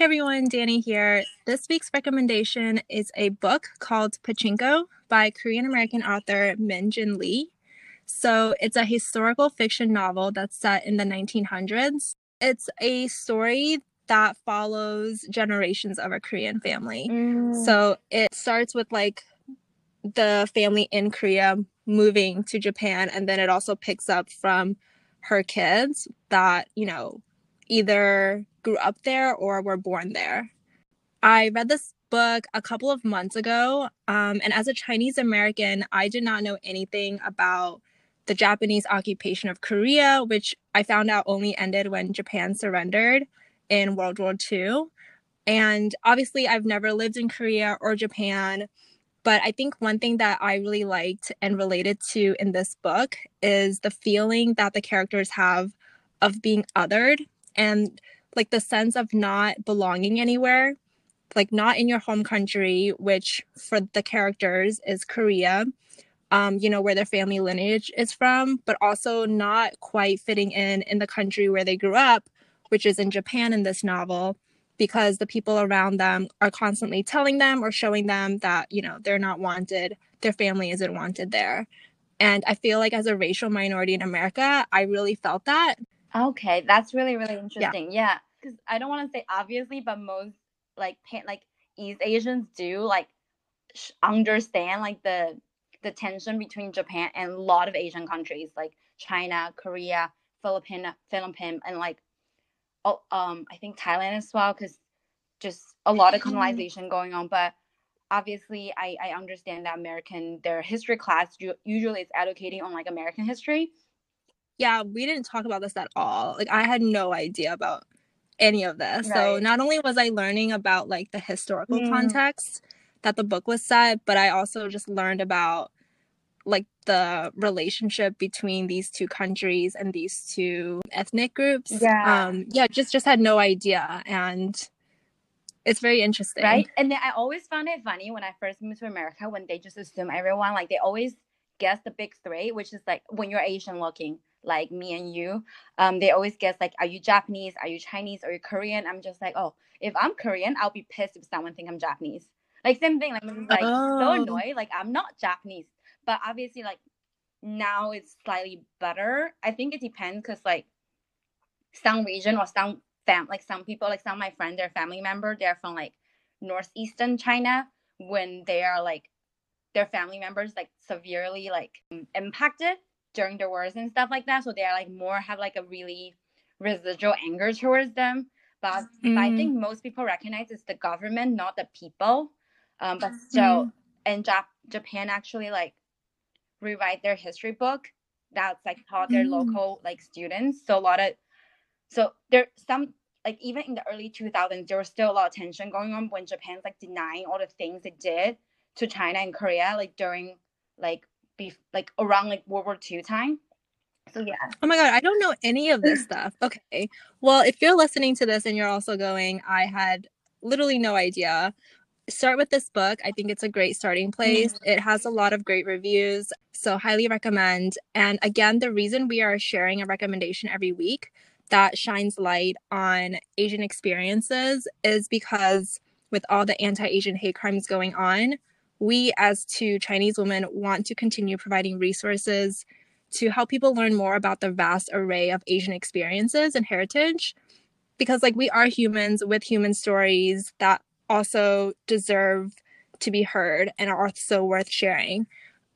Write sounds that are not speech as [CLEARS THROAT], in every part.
Hey everyone, Danny here. This week's recommendation is a book called Pachinko by Korean American author Min Jin Lee. So it's a historical fiction novel that's set in the 1900s. It's a story that follows generations of a Korean family. Mm. So it starts with like the family in Korea moving to Japan, and then it also picks up from her kids that, you know, either grew up there or were born there. I read this book a couple of months ago, um, and as a Chinese American, I did not know anything about the Japanese occupation of Korea, which I found out only ended when Japan surrendered in World War II. And obviously, I've never lived in Korea or Japan. But I think one thing that I really liked and related to in this book is the feeling that the characters have of being othered and like the sense of not belonging anywhere, like not in your home country, which for the characters is Korea, um, you know, where their family lineage is from, but also not quite fitting in in the country where they grew up, which is in Japan in this novel, because the people around them are constantly telling them or showing them that, you know, they're not wanted, their family isn't wanted there. And I feel like as a racial minority in America, I really felt that. Okay, that's really really interesting. Yeah, because yeah. I don't want to say obviously, but most like pan- like East Asians do like sh- understand like the the tension between Japan and a lot of Asian countries like China, Korea, Philippines, Philippines, and like oh, um I think Thailand as well, because just a lot of [LAUGHS] colonization going on. But obviously, I I understand that American their history class usually is educating on like American history yeah, we didn't talk about this at all. Like I had no idea about any of this. Right. So not only was I learning about like the historical mm. context that the book was set, but I also just learned about like the relationship between these two countries and these two ethnic groups. Yeah. Um yeah, just just had no idea and it's very interesting. Right? And then I always found it funny when I first moved to America when they just assume everyone like they always guess the big three, which is like when you're Asian looking, like me and you, um, they always guess like, are you Japanese? Are you Chinese? Are you Korean? I'm just like, oh, if I'm Korean, I'll be pissed if someone think I'm Japanese. Like same thing, like, like oh. so annoyed. Like I'm not Japanese, but obviously like now it's slightly better. I think it depends because like some region or some fam like some people like some of my friends, their family member, they're from like northeastern China when they are like their family members like severely like impacted during the wars and stuff like that. So they're like more have like a really residual anger towards them. But, mm. but I think mm. most people recognize it's the government, not the people. Um, but still, mm. and Jap- Japan actually like rewrite their history book that's like taught their mm. local like students. So a lot of so there some like even in the early 2000s there was still a lot of tension going on when Japan's like denying all the things it did to China and Korea like during like be like around like World War II time. So yeah. Oh my god, I don't know any of this stuff. Okay. Well, if you're listening to this and you're also going, I had literally no idea. Start with this book. I think it's a great starting place. Mm-hmm. It has a lot of great reviews, so highly recommend. And again, the reason we are sharing a recommendation every week that shines light on Asian experiences is because with all the anti-Asian hate crimes going on, we as two Chinese women want to continue providing resources to help people learn more about the vast array of Asian experiences and heritage. Because, like, we are humans with human stories that also deserve to be heard and are so worth sharing.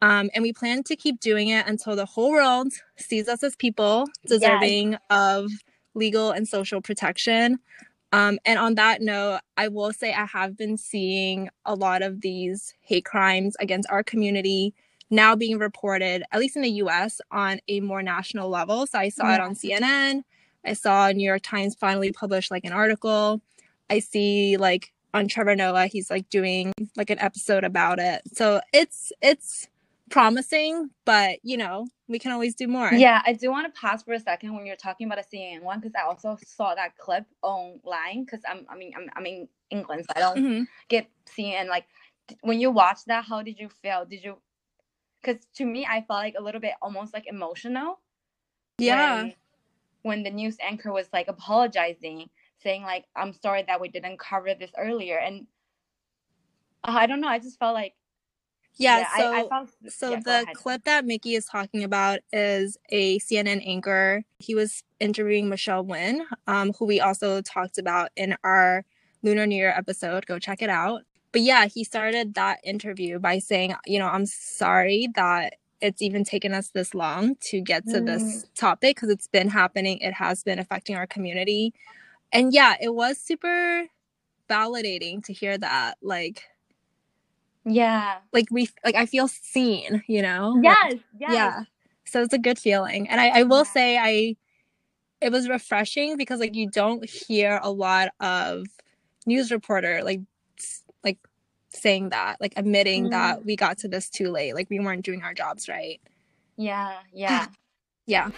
Um, and we plan to keep doing it until the whole world sees us as people deserving yes. of legal and social protection. Um, and on that note, I will say I have been seeing a lot of these hate crimes against our community now being reported, at least in the US, on a more national level. So I saw yeah. it on CNN. I saw New York Times finally publish like an article. I see like on Trevor Noah, he's like doing like an episode about it. So it's it's promising, but you know, we can always do more. Yeah, I do want to pause for a second when you're talking about a CNN one because I also saw that clip online because I'm I mean I'm I'm in England, so I don't mm-hmm. get CNN. Like when you watch that, how did you feel? Did you? Because to me, I felt like a little bit almost like emotional. Yeah. When, when the news anchor was like apologizing, saying like i'm sorry that we didn't cover this earlier and uh, i don't know i just felt like Yeah, yeah, so I, I felt so yeah, the clip that Mickey is talking about is a CNN anchor. He was interviewing Michelle Wynn, um, who we also talked about in our Lunar New Year episode. Go check it out. But yeah, he started that interview by saying, you know, I'm sorry that it's even taken us this long to get to Mm. this topic because it's been happening. It has been affecting our community. And yeah, it was super validating to hear that. Like, yeah. Like we like I feel seen, you know? Like, yes yes. yeah. So it's a good feeling. And i, I will Yeah. say i it was refreshing because like you don't hear a lot of news reporter like like saying that like admitting Mm. that we got to this too late like we weren't doing our jobs right. Yeah yeah. [SIGHS] Yeah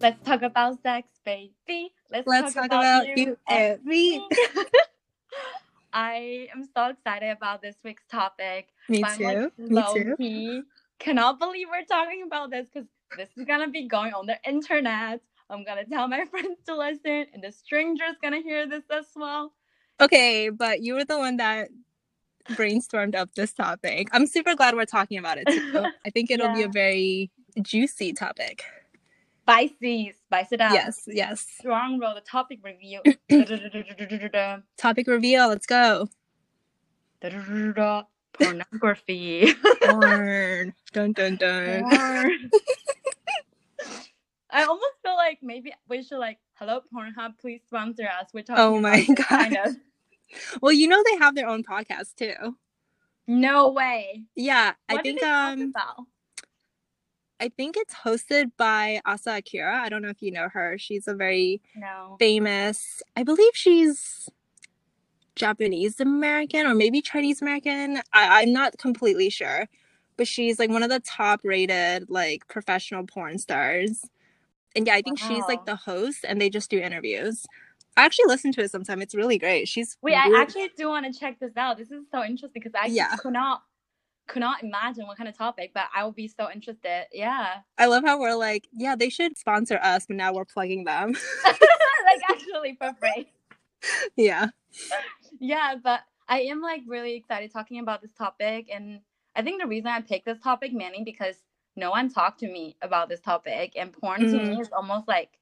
let's talk about sex baby. Let's, let's talk about you and me [LAUGHS] I am so excited about this week's topic. me but I'm, like, too. Me too. Cannot believe we're talking about this because this is gonna be going on the internet. I'm gonna tell my [LAUGHS] friends to listen, and the stranger's gonna hear this as well. okay but you were the one that brainstormed up this topic. I'm super glad we're talking about it too. [LAUGHS] I think it'll be a very juicy topic Spicy, spice it up. yes yes Strong roll the topic review. [COUGHS] topic reveal let's go Pornography. Porn. [LAUGHS] dun dun dun. Porn. I almost feel like maybe we should like, hello Pornhub, please sponsor us. We're talking. Oh my God. Kind of. [LAUGHS] Well, you know they have their own podcast too. No way. Yeah, I think did they talk um about? I think it's hosted by Asa Akira. I don't know if you know her. She's a very No. famous. I believe she's Japanese American or maybe Chinese American. I, I'm not completely sure, but she's like one of the top rated like professional porn stars. And yeah, I think she's like the host, and they just do interviews. I actually listen to it sometime. It's really great. She's Wait, I actually do want to check this out. This is so interesting because I Yeah. could not could not imagine what kind of topic, but I would be so interested. Yeah. I love how we're like, yeah, they should sponsor us, but now we're plugging them. [LAUGHS] like actually for free. yeah. Yeah, but I am like really excited talking about this topic and I think the reason I picked this topic mainly because no one talked to me about this topic and porn to me mm-hmm. is almost like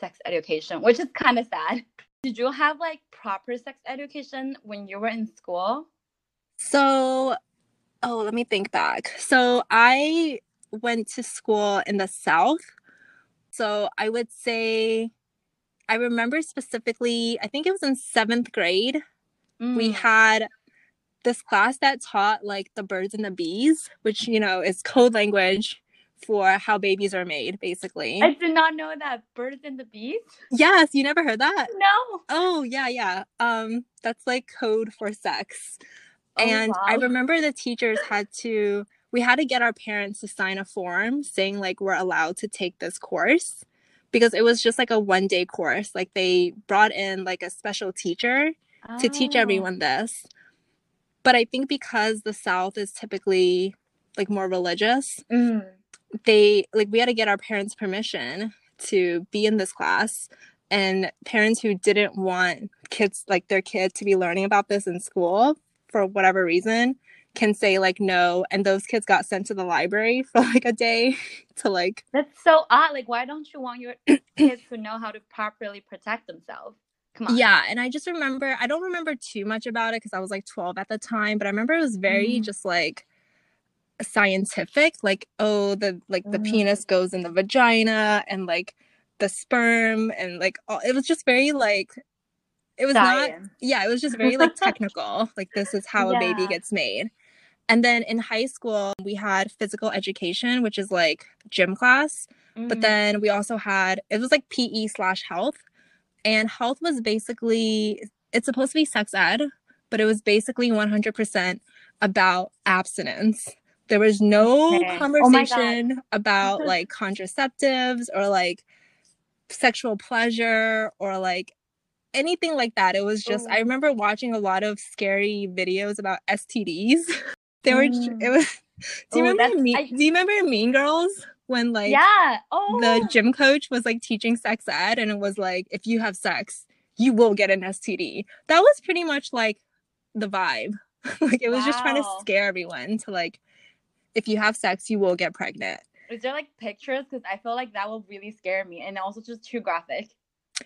sex education, which is kind of sad. Did you have like proper sex education when you were in school? So, oh, let me think back. So, I went to school in the South. So, I would say, I remember specifically, I think it was in seventh grade. We Mm. had this class that taught like the birds and the bees, which, you know, is code language for how babies are made, basically. I did not know that birds and the bees. yes, you never heard that? No. Oh, yeah, yeah. Um, that's like code for sex. Oh, and I remember the teachers had to we had to get our parents to sign a form saying like we're allowed to take this course because it was just like a one day course. Like they brought in like a special teacher to teach Oh. everyone this. But I think because the South is typically like more religious, Mm. they like we had to get our parents permission to be in this class and parents who didn't want kids like their kid to be learning about this in school for whatever reason can say like no and those kids got sent to the library [LAUGHS] for like a day [LAUGHS] to like That's so odd. Like, why don't you want your [CLEARS THROAT] kids to know how to properly protect themselves? Come on. yeah and i just remember i don't remember too much about it because i was like 12 at the time but i remember it was very Mhm. just like scientific like oh the like the Mm. penis goes in the vagina and like the sperm and like all, it was just very like it was not yeah it was just very like technical like this is how a baby gets made. And then in high school we had physical education which is like gym class but Mm. then we also had it was like pe slash health. And health was basically it's supposed to be sex ed but it was basically 100% about abstinence. There was no Okay. Oh conversation [LAUGHS] about like contraceptives or like sexual pleasure or like anything like that. It was just, Ooh. I remember watching a lot of scary videos about STDs. [LAUGHS] they were, mm. it was, do you Ooh, remember me? I, do you remember Mean Girls? When like yeah, oh. the gym coach was like teaching sex ed, and it was like if you have sex, you will get an STD. That was pretty much like the vibe. [LAUGHS] like it was wow. just trying to scare everyone to like if you have sex, you will get pregnant. Is there like pictures? Because I feel like that will really scare me, and also just too graphic.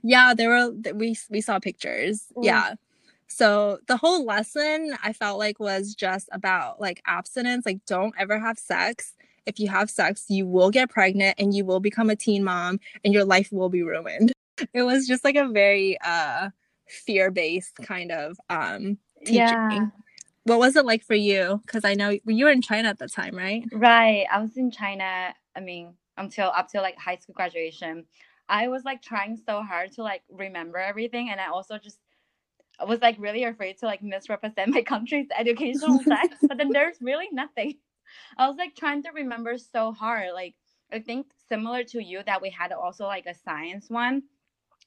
Yeah, there were we we saw pictures. Ooh. Yeah. So the whole lesson I felt like was just about like abstinence, like don't ever have sex. If you have sex, you will get pregnant and you will become a teen mom and your life will be ruined. [LAUGHS] It was just like a very uh fear-based kind of um teaching. Yeah what was it like for you? Because I know you were in China at the time, right? Right. I was in China. I mean, until up till like high school graduation, I was like trying so hard to like remember everything, and I also just I was like really afraid to like misrepresent [LAUGHS] my country's educational [LAUGHS] sex. but then there's really nothing. [LAUGHS] I was like trying to remember so hard. Like I think similar to you that we had also like a science one,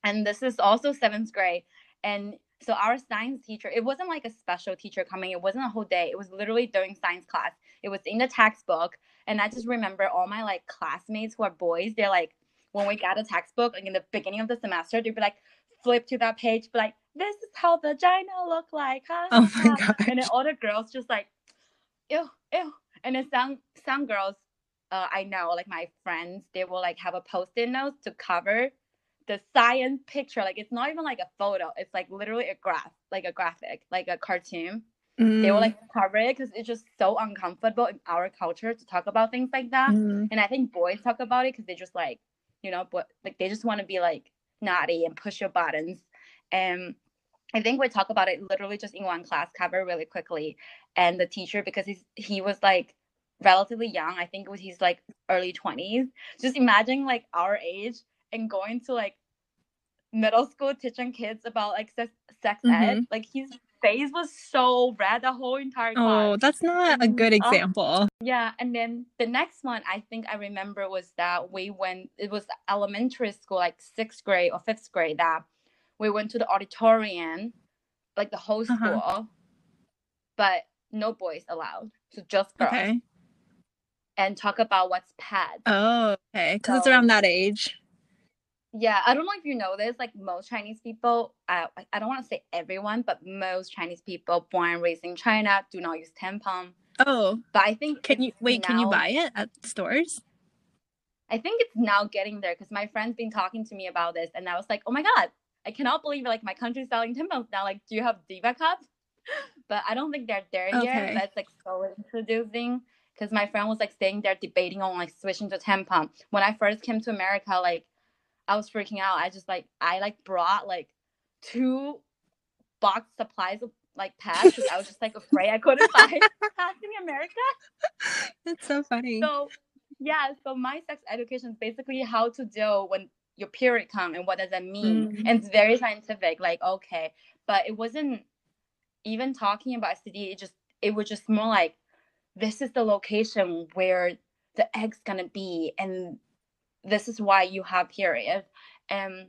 and this is also seventh grade, and so our science teacher, it wasn't like a special teacher coming. It wasn't a whole day. It was literally during science class. It was in the textbook. And I just remember all my like classmates who are boys, they're like, when we got a textbook, like in the beginning of the semester, they'd be like, flip to that page, be like, this is how vagina look like, huh? Oh my [LAUGHS] god. And then all the girls just like, ew, ew. And then some some girls, uh, I know, like my friends, they will like have a post-it note to cover the science picture like it's not even like a photo it's like literally a graph like a graphic like a cartoon mm. they will like cover it because it's just so uncomfortable in our culture to talk about things like that mm. and i think boys talk about it because they just like you know but like they just want to be like naughty and push your buttons and I think we talk about it literally just in one class cover really quickly. And the teacher, because he's he was like relatively young, I think it was he's like early 20s. Just imagine like our age and going to like middle school teaching kids about like sex, sex mm-hmm. ed, like his face was so red the whole entire oh, class. Oh, that's not a good uh, example. Uh, yeah, and then the next one I think I remember was that we went. It was elementary school, like sixth grade or fifth grade. That we went to the auditorium, like the whole uh-huh. school, uh-huh. but no boys allowed, so just girls. Okay. And talk about what's pad. Oh, okay, because so, it's around that age yeah i don't know if you know this like most chinese people uh, i don't want to say everyone but most chinese people born and raised in china do not use tampon. Oh. But i think can you wait now, can you buy it at stores? I think it's now getting there because my friend's been talking to me about this and i was like oh my god i cannot believe like my country's selling tampons now like do you have diva cups [LAUGHS] but i don't think they're there okay. yet that's like slowly introducing because my friend was like saying they're debating on like switching to tampon. When i first came to america like I was freaking out. I just like I like brought like two box supplies of like pads because I was just like [LAUGHS] afraid I couldn't find [LAUGHS] pads in America. That's so funny. So yeah, so my sex education is basically how to deal when your period comes and what does that mean. Mm-hmm. And it's very scientific, like okay. But it wasn't even talking about STD, it just it was just more like this is the location where the egg's gonna be and this is why you have period. Um,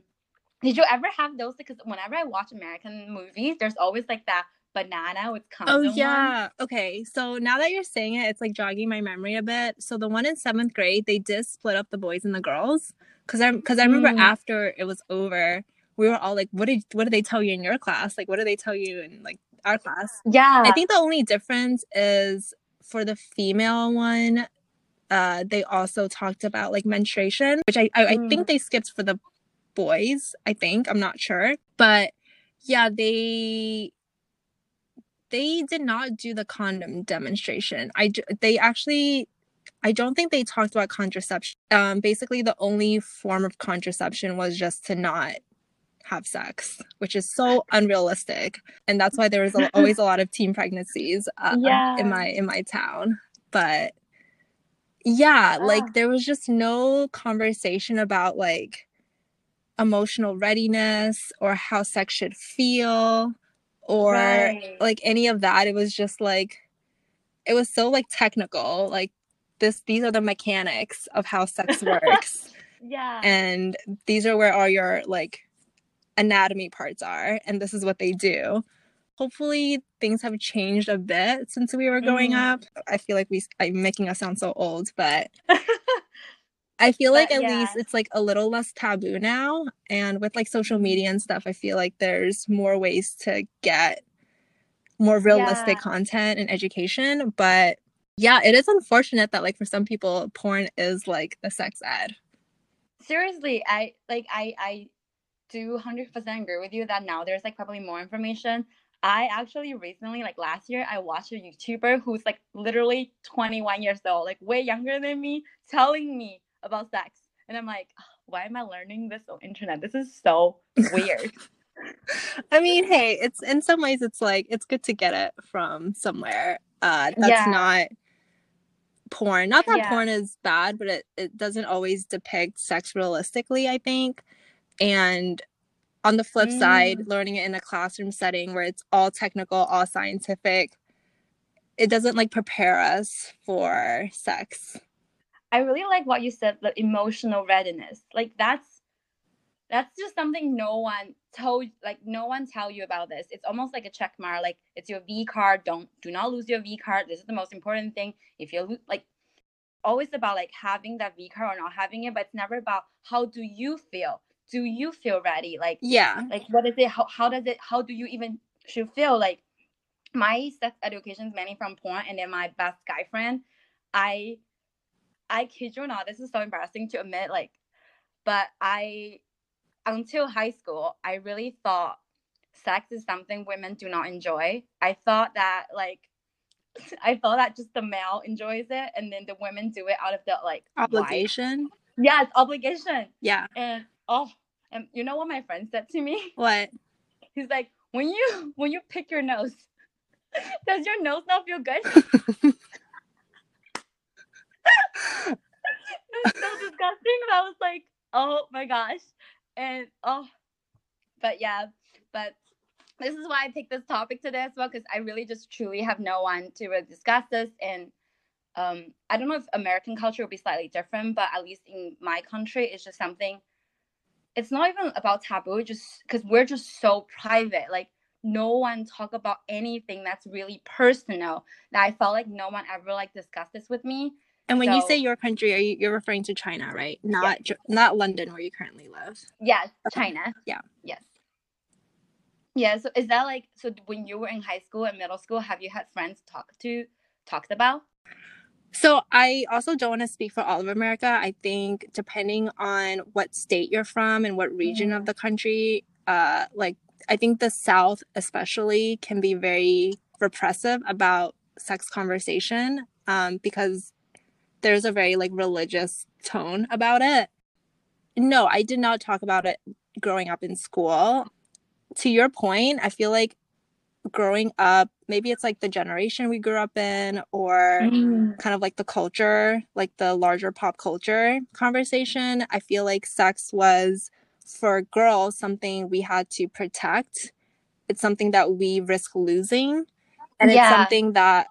did you ever have those? Because whenever I watch American movies, there's always like that banana with condom. Oh yeah. One. Okay. So now that you're saying it, it's like jogging my memory a bit. So the one in seventh grade, they did split up the boys and the girls. Cause I because I remember mm. after it was over, we were all like, "What did what did they tell you in your class? Like, what did they tell you in like our class?" Yeah. I think the only difference is for the female one, uh, they also talked about like menstruation, which I, I, mm. I think mm. they skipped for the boys. I think I'm not sure, but yeah, they they did not do the condom demonstration. I they actually I don't think they talked about contraception. Um, basically, the only form of contraception was just to not have sex, which is so [LAUGHS] unrealistic, and that's why there was always a lot of teen pregnancies uh, yeah. in my in my town. But yeah, like there was just no conversation about like emotional readiness or how sex should feel or right. like any of that. It was just like it was so like technical. Like this these are the mechanics of how sex [LAUGHS] works. yeah. And these are where all your like anatomy parts are and this is what they do hopefully things have changed a bit since we were growing mm. up i feel like we i'm making us sound so old but [LAUGHS] i feel like at yeah. least it's like a little less taboo now and with like social media and stuff i feel like there's more ways to get more realistic yeah. content and education but yeah it is unfortunate that like for some people porn is like the sex ed seriously i like i i do 100% agree with you that now there's like probably more information I actually recently, like last year, I watched a YouTuber who's like literally 21 years old, like way younger than me, telling me about sex. And I'm like, why am I learning this on internet? This is so [LAUGHS] weird. I mean, hey, it's in some ways it's like it's good to get it from somewhere. Uh that's yeah. not porn. Not that yeah. porn is bad, but it, it doesn't always depict sex realistically, I think. And on the flip mm. side, learning it in a classroom setting where it's all technical, all scientific, it doesn't like prepare us for sex. I really like what you said, the emotional readiness. Like that's that's just something no one told like no one tell you about this. It's almost like a check mark, like it's your V card. Don't do not lose your V card. This is the most important thing. If you like always about like having that V card or not having it, but it's never about how do you feel do you feel ready? Like yeah, like what is it? How how does it? How do you even should feel? Like my sex education is mainly from porn, and then my best guy friend, I I kid you not, this is so embarrassing to admit. Like, but I until high school, I really thought sex is something women do not enjoy. I thought that like [LAUGHS] I thought that just the male enjoys it and then the women do it out of the like obligation. Wife. Yeah, obligation. Yeah. And oh and you know what my friend said to me? [LAUGHS] What? He's like, when you when you pick your nose, [LAUGHS] does your nose not feel good? [LAUGHS] it's so disgusting. But I was like, oh my gosh. And oh but yeah, but this is why I picked this topic today as well, because I really just truly have no one to really discuss this. And um, I don't know if American culture will be slightly different, but at least in my country, it's just something it's not even about taboo just because we're just so private like no one talk about anything that's really personal that i felt like no one ever like discussed this with me. And when so, you say your country are you you're referring to china right? Not yes. not london where you currently live. Yes china. Yeah. Yes. Yeah so is that like so when you were in high school and middle school have you had friends talk to talked about so I also don't want to speak for all of America. I think depending on what state you're from and what region of the country, uh, like I think the South especially can be very repressive about sex conversation um, because there's a very like religious tone about it. No, I did not talk about it growing up in school. To your point, I feel like growing up maybe it's like the generation we grew up in or mm. kind of like the culture like the larger pop culture conversation i feel like sex was for girls something we had to protect it's something that we risk losing and yeah. it's something that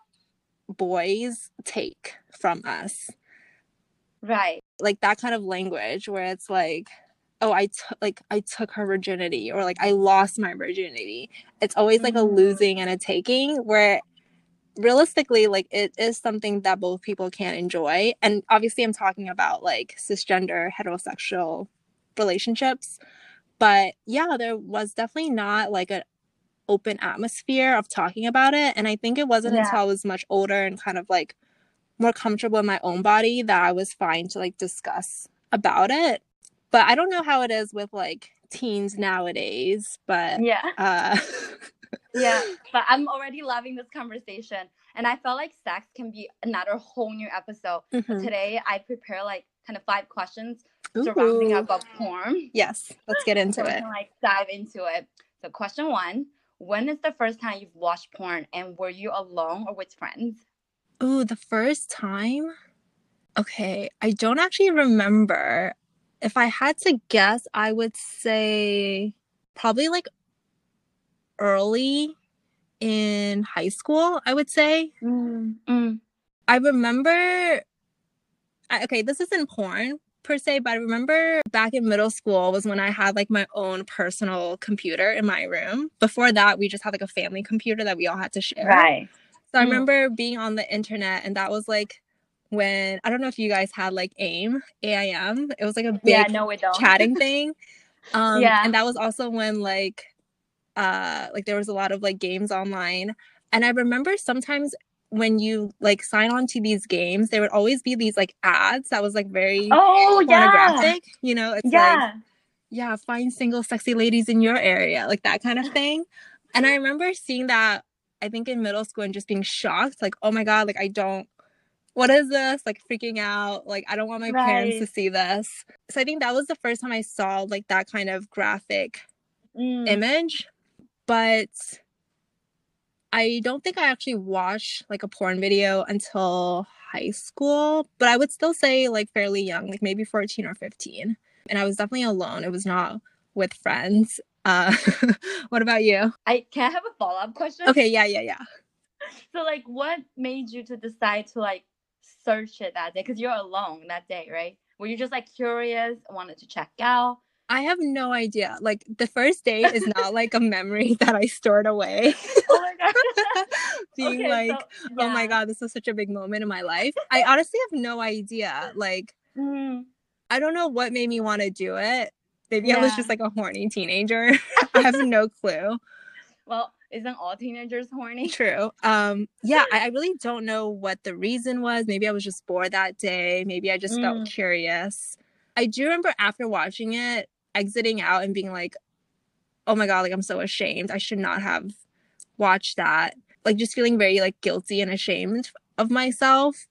boys take from us right like that kind of language where it's like oh i took like i took her virginity or like i lost my virginity. It's always like a losing and a taking where realistically like it is something that both people can enjoy. And obviously i'm talking about like cisgender heterosexual relationships. But yeah there was definitely not like an open atmosphere of talking about it. And i think it wasn't yeah. until i was much older and kind of like more comfortable in my own body that i was fine to like discuss about it but I don't know how it is with like teens nowadays, but yeah. Uh... [LAUGHS] yeah, [LAUGHS] but I'm already loving this conversation. And I felt like sex can be another whole new episode. Mm-hmm. Today, I prepare like kind of five questions Ooh. surrounding about porn. Yes, let's get into so it. Can, like dive into it. So, question one: When is the first time you've watched porn, and were you alone or with friends? Oh, the first time. Okay, I don't actually remember if I had to guess, I would say probably like early in high school, I would say. Mm, mm. I remember, I, okay, this isn't porn, per se, but I remember back in middle school was when I had like my own personal computer in my room. Before that, we just had like a family computer that we all had to share. Right. So I Mm. remember being on the internet, and that was like when I don't know if you guys had like AIM, AIM. It was like a big Yeah, no, chatting [LAUGHS] thing. Um, Yeah. and that was also when like, uh, like there was a lot of like games online, and I remember sometimes when you like sign on to these games, there would always be these like ads that was like very Oh yeah. You know, it's like Yeah. yeah, find single sexy ladies in your area, like that kind of [LAUGHS] thing. And I remember seeing that, I think in middle school and just being shocked, like, oh my God, like I don't, what is this? Like freaking out. Like, I don't want my parents to see this. So I think that was the first time I saw like that kind of graphic Mm. image. But I don't think I actually watched like a porn video until high school, but I would still say like fairly young, like maybe 14 or 15. And I was definitely alone. It was not with friends. Uh [LAUGHS] what about you? I can I have a follow up question? Okay, yeah, yeah, yeah. [LAUGHS] So like, what made you to decide to like search it that day? Because you're alone that day, right? Were you just like curious, wanted to check out? I have no idea. Like the first day is not like a memory that I stored away. [LAUGHS] Oh my god. [LAUGHS] Being Okay, like, so- oh my god, this was such a big moment in my life. I honestly have no idea. Like Mm. I don't know what made me want to do it. Maybe I was just like a horny teenager. [LAUGHS] I have no clue. Well, isn't all teenagers horny? [LAUGHS] True. Um, yeah, I, I really don't know what the reason was. Maybe I was just bored that day. Maybe I just felt Mm. curious. I do remember after watching it, exiting out and being like, oh my God, like I'm so ashamed. I should not have watched that. Like just feeling very like guilty and ashamed of myself.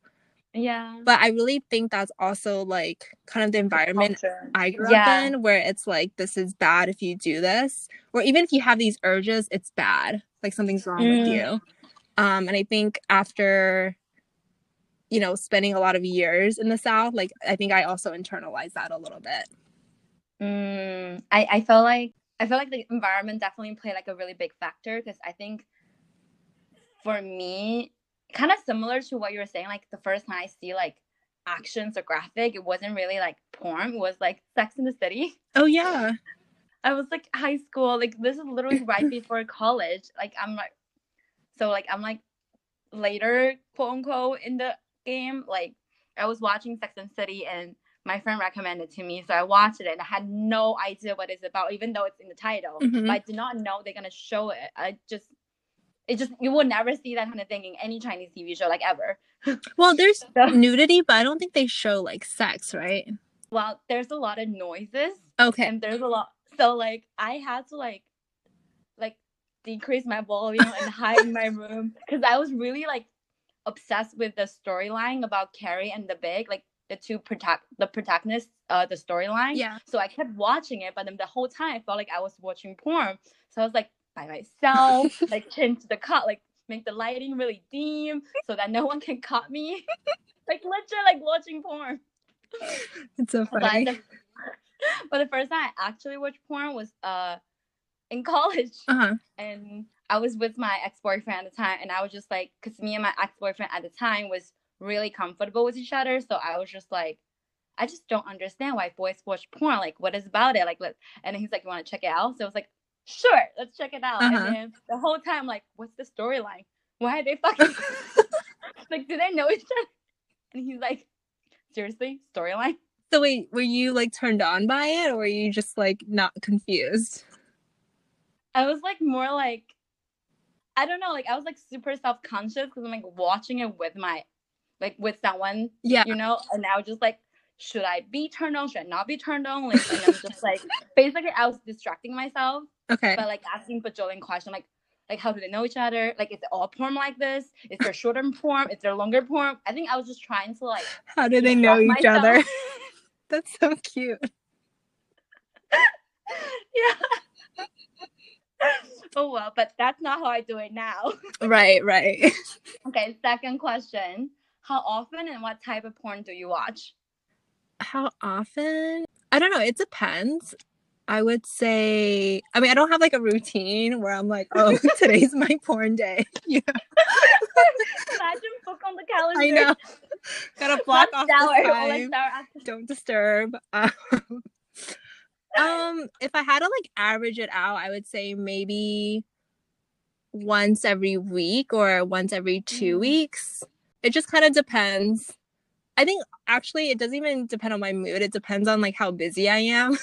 Yeah. But I really think that's also like kind of the environment Culture. I grew Yeah. up in where it's like this is bad if you do this or even if you have these urges it's bad like something's wrong with Mm. you um and I think after you know spending a lot of years in the south like I think I also internalized that a little bit Mm, I, I feel like I feel like the environment definitely played like a really big factor because I think for me, kind of similar to what you were saying, like the first time I see like actions or graphic, it wasn't really like porn, it was like Sex in the City. oh yeah I was like high school, like this is literally right [LAUGHS] before college. Like I'm like so like I'm like later quote unquote in the game. Like I was watching Sex and the City and my friend recommended to me. So I watched it and I had no idea what it's about, even though it's in the title. Mhm. But I did not know they're gonna show it. I just it just you will never see that kind of thing in any Chinese TV show like ever. [LAUGHS] well there's So nudity but I don't think they show like sex right? Well, there's a lot of noises okay. and there's a lot so like i had to like like decrease my volume and hide in my [LAUGHS] room because i was really like obsessed with the storyline about carrie and the big like the two protect the protagonists uh the storyline. Yeah. So i kept watching it but then the whole time i felt like i was watching porn. So i was like by myself like change the cut like make the lighting really dim so that no one can cut me [LAUGHS] like legit like watching porn it's so but funny the, [LAUGHS] but the first time I actually watched porn was uh in college, uh-huh and I was with my ex boyfriend at the time, and I was just like, because me and my ex boyfriend at the time was really comfortable with each other, so I was just like, I just don't understand why boys watch porn. Like, what is about it? Like, let and he's like, you want to check it out? So I was like, sure, let's check it out. Uh-huh. And then the whole time, like, what's the storyline? Why are they [LAUGHS] fucking? [LAUGHS] like, do they know each other? And he's like, seriously, storyline? so wait were you like turned on by it or were you just like not confused I was like more like I don't know, like I was like super self conscious because I'm like watching it with my like with someone, yeah you know, and I was just like, should I be turned on? Should I not be turned on? Like, and I'm just like, basically, I was distracting myself okay But like asking bajillion questions, like, like how do they know each other? Like, is it all porn like this? Is there shorter porn? Is there longer porn? I think I was just trying to like, how do they know each other [LAUGHS] [LAUGHS] that's so cute [LAUGHS] yeah. oh well, but that's not how I do it now. right right Okay, second question. How often and what type of porn do you watch? How often? I don't know. It depends. I would say, I mean, I don't have like a routine where I'm like, oh, [LAUGHS] today's my porn day. [LAUGHS] Yeah, Imagine book on the calendar. I know. Gotta [LAUGHS] block Not off shower, the time. after- Don't disturb. Um, um, if I had to like average it out, I would say maybe once every week or once every two Mm. weeks. It just kind of depends. I think actually it doesn't even depend on my mood. It depends on like how busy I am.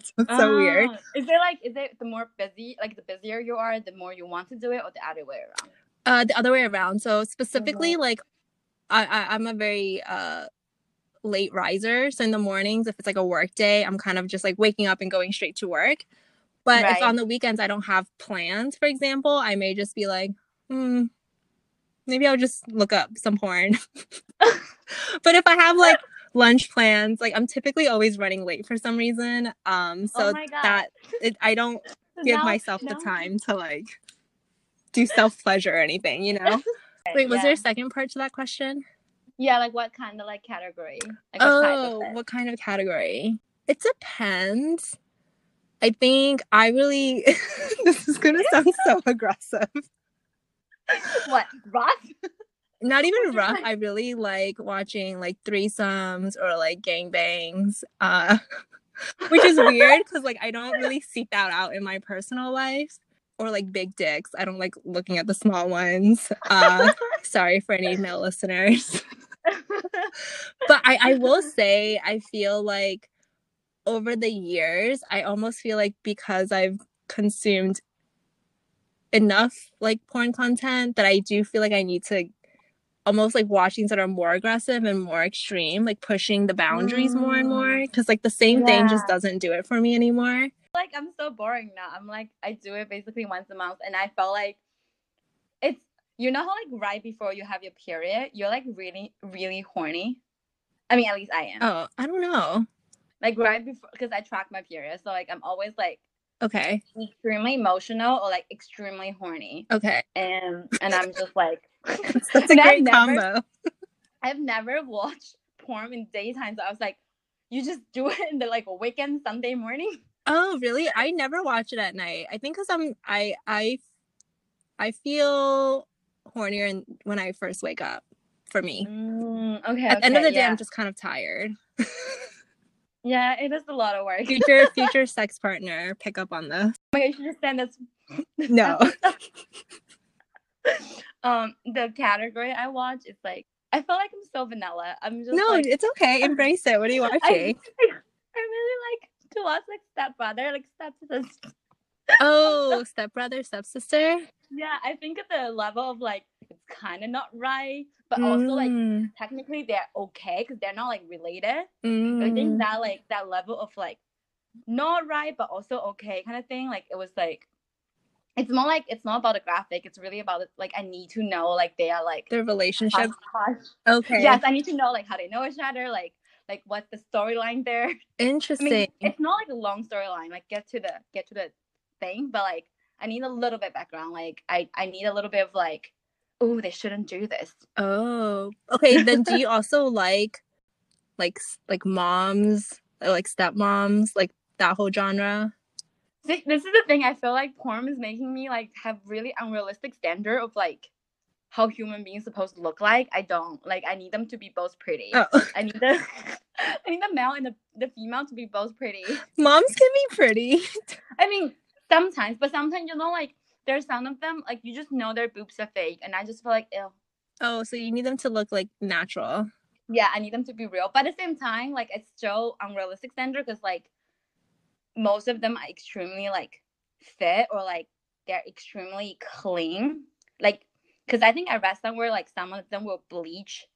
[LAUGHS] So weird. Ah, Is it like is it the more busy like the busier you are, the more you want to do it, or the other way around? Uh, the other way around. So specifically, Mhm. like, I, I I'm a very uh late riser. So in the mornings, if it's like a work day, I'm kind of just like waking up and going straight to work. But if on the weekends I don't have plans, for example, I may just be like, hmm, maybe I'll just look up some porn. [LAUGHS] [LAUGHS] but if I have like lunch plans, like I'm typically always running late for some reason. Um, so Oh that it, I don't [LAUGHS] give Now- myself the time to like do self pleasure or anything, you know? [LAUGHS] Wait, was yeah. there a second part to that question? Yeah, like what kind of like category? Like what oh, what kind of category? It depends. I think I really [LAUGHS] this is gonna sound so aggressive. what rough? Not even rough. I really like watching like threesomes or like gangbangs. Uh [LAUGHS] which is weird [LAUGHS] because like I don't really seek that out in my personal life. Or like big dicks. I don't like looking at the small ones. Uh [LAUGHS] sorry for any male listeners. but I, I will say I feel like over the years I almost feel like because I've consumed enough like porn content that I do feel like I need to almost like watch things that are more aggressive and more extreme, like pushing the boundaries more and more. Mm. Because like the same thing just doesn't do it for me anymore. like I'm so boring now. I'm like I do it basically once a month, and I felt like it's you know how like right before you have your period, you're like really really horny. I mean, at least I am. Oh, I don't know. Like right before, because I track my period, so like I'm always like Okay. extremely emotional or like extremely horny, Okay. and and I'm just like That's a great never- combo. [LAUGHS] I've never watched porn in daytime, so I was like, you just do it in the like weekend Sunday morning. Oh, really? I never watch it at night. I think because I'm I I I feel hornier in, when I first wake up. For me, Mm, okay. at the end of okay, the day, yeah. I'm just kind of tired. yeah, it is a lot of work. future [LAUGHS] future sex partner, pick up on this. Oh my god, you should just send us. No. [LAUGHS] um, the category I watch is like I feel like I'm so vanilla. I'm just No, like, it's okay. [LAUGHS] Embrace it. What are you watching? I [LAUGHS] I really like to watch like stepbrother, like stepsister. Oh, [LAUGHS] stepbrother, stepsister. Yeah, I think at the level of like it's kind of not right, but also like Mm, technically they're okay because they're not like related. mm. I think that like that level of like not right but also okay kind of thing. Like it was like it's more like it's not about the graphic. It's really about like I need to know like they are like their relationship. Okay. Yes, I need to know like how they know each other, like like what's the storyline there. I Interesting. mean, it's not like a long storyline. Like get to the get to the thing, but like I need a little bit background. Like I I need a little bit of like, oh, they shouldn't do this. oh, okay. Then do you also [LAUGHS] like, like, like moms, or, like stepmoms, like that whole genre? See, this is the thing. I feel like porn is making me like have really unrealistic standard of like how human beings supposed to look like. I don't like. I need them to be both pretty. Oh, I need the [LAUGHS] I need the male and the, the female to be both pretty. moms can be pretty. [LAUGHS] I mean, sometimes, but sometimes you know, like there's some of them like you just know their boobs are fake, and I just feel like, ew. Oh, so you need them to look like natural. Yeah, I need them to be real, but at the same time, like it's still unrealistic standard because like most of them are extremely like fit or like they're extremely clean. Like, because I think I read somewhere like some of them will bleach,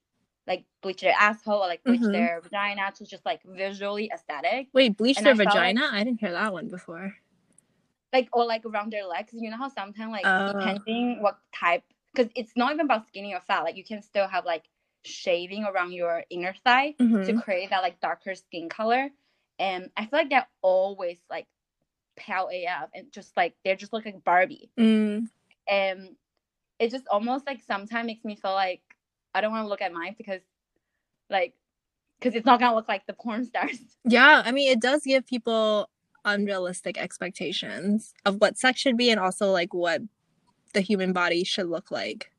like bleach their asshole or like bleach Mhm. their vagina to just like visually aesthetic. Wait, bleach And their I felt like- vagina? I didn't hear that one before. like or like around their legs. You know how sometimes like Oh. depending what type, because it's not even about skinny or fat. Like you can still have like shaving around your inner thigh Mhm. to create that like darker skin color. And I feel like they're always like pale AF and just like they're just look like Barbie. Mm. And it just almost like sometimes makes me feel like I don't want to look at mine because like because it's not gonna look like the porn stars. [LAUGHS] Yeah, I mean, it does give people unrealistic expectations of what sex should be and also like what the human body should look like.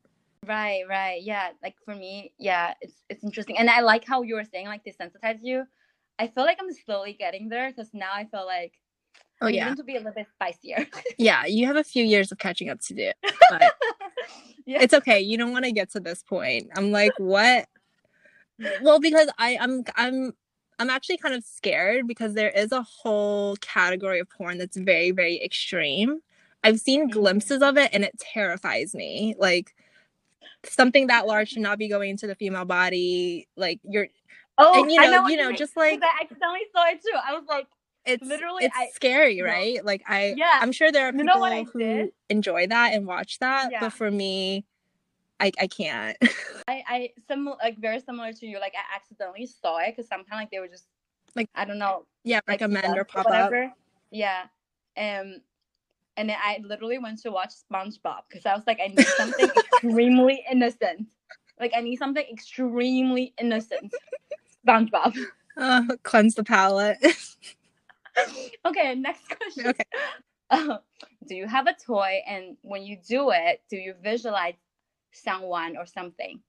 Right, right. Yeah. Like for me, yeah, it's it's interesting. And I like how you were saying like desensitize you. I feel like I'm slowly getting there because now I feel like Oh I'm yeah. to be a little bit spicier. [LAUGHS] Yeah, you have a few years of catching up to do. [LAUGHS] But yeah. it's okay. You don't want to get to this point. I'm like, what? Well, because I, I'm I'm I'm actually kind of scared because there is a whole category of porn that's very, very extreme. I've seen Mhm. glimpses of it and it terrifies me. Like something that large should not be going into the female body. Like you're oh, and you I know, what you know, mean. just like I accidentally saw it too. I was like, it's Literally, it's I- scary, no. right? Like I Yeah. I'm sure there are You people know what who did? enjoy that and watch that, Yeah. but for me, I I can't. [LAUGHS] I I similar like very similar to you. Like I accidentally saw it because sometimes like they were just Like- I don't know yeah, like recommend or pop up. whatever. Yeah. Um and then I literally went to watch SpongeBob because I was like, I need something [LAUGHS] extremely innocent. Like I need something extremely innocent. SpongeBob. [LAUGHS] Uh, cleanse the palate. [LAUGHS] okay, next question. okay. [LAUGHS] Uh, do you have a toy and when you do it, do you visualize someone or something?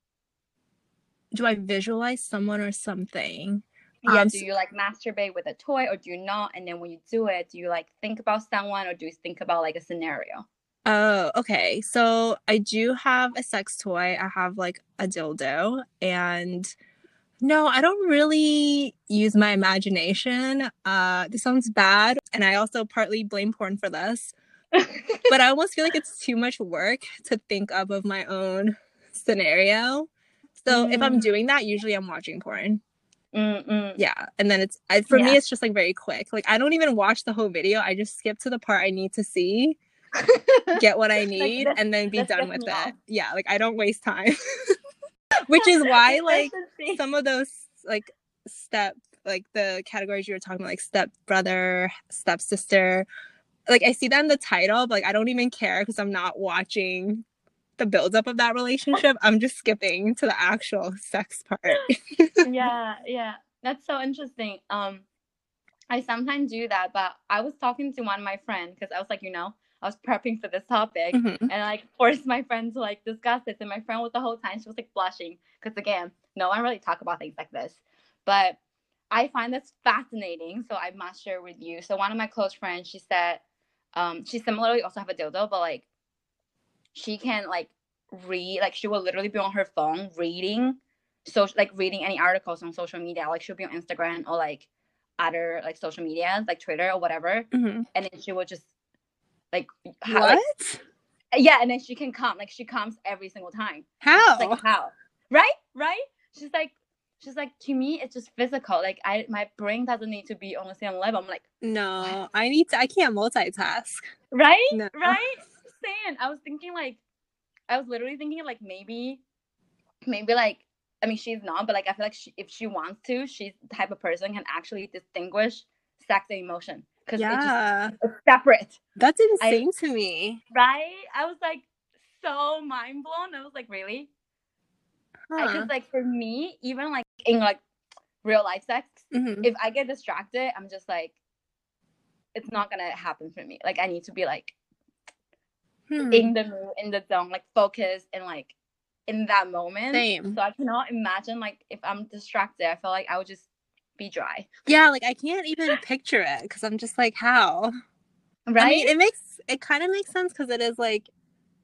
Do I visualize someone or something? Yeah, Um, do you like masturbate with a toy or do you not? And then when you do it, do you like think about someone or do you think about like a scenario? Oh, okay. So I do have a sex toy. I have like a dildo and no, I don't really use my imagination. Uh this sounds bad and I also partly blame porn for this. [LAUGHS] But I almost feel like it's too much work to think up of my own scenario. So if I'm Mm. doing that, usually I'm watching porn. Mm-mm. Yeah, and then it's I, for me it's just like very quick. Like I don't even watch the whole video. I just skip to the part I need to see, [LAUGHS] get what I need, this- and then be done with it. Yeah, like I don't waste time. [LAUGHS] [LAUGHS] Which is [LAUGHS] why like some of those like step like the categories you were talking about like step brother, step sister, like I see that in the title, but like I don't even care because I'm not watching the buildup of that relationship. I'm just skipping to the actual sex part. [LAUGHS] yeah, yeah. That's so interesting. Um, I sometimes do that, but I was talking to one of my friends because I was like, you know, I was prepping for this topic Mhm. and I like forced my friend to like discuss this. And my friend was the whole time she was like blushing because again, no one really talk about things like this. But I find this fascinating, so I must share with you. So one of my close friends, she said, um, she similarly also have a dildo, but like she can like read, like she will literally be on her phone reading so like reading any articles on social media like she'll be on instagram or like other like social media like twitter or whatever Mhm. and then she will just like how, What? like- yeah and then she can come like she comes every single time How? Like how right right she's like she's like to me it's just physical like i my brain doesn't need to be on the same level i'm like No, I need to. I can't multitask. right No. right saying i was thinking like i was literally thinking like maybe maybe like i mean she's not but like i feel like she, if she wants to she's the type of person can actually distinguish sex and emotion because it's just Yeah, it's separate that's insane to me. right i was like so mind blown i was like really because Huh. like for me even like in like real life sex Mhm. if i get distracted i'm just like it's not gonna happen for me like i need to be like Hmm. in the mood, in the zone, like focus and like in that moment. Same. So I cannot imagine like if I'm distracted, I feel like I would just be dry. Yeah, like I can't even picture it because I'm just like, how? Right? I mean, it makes it kind of makes sense because it is like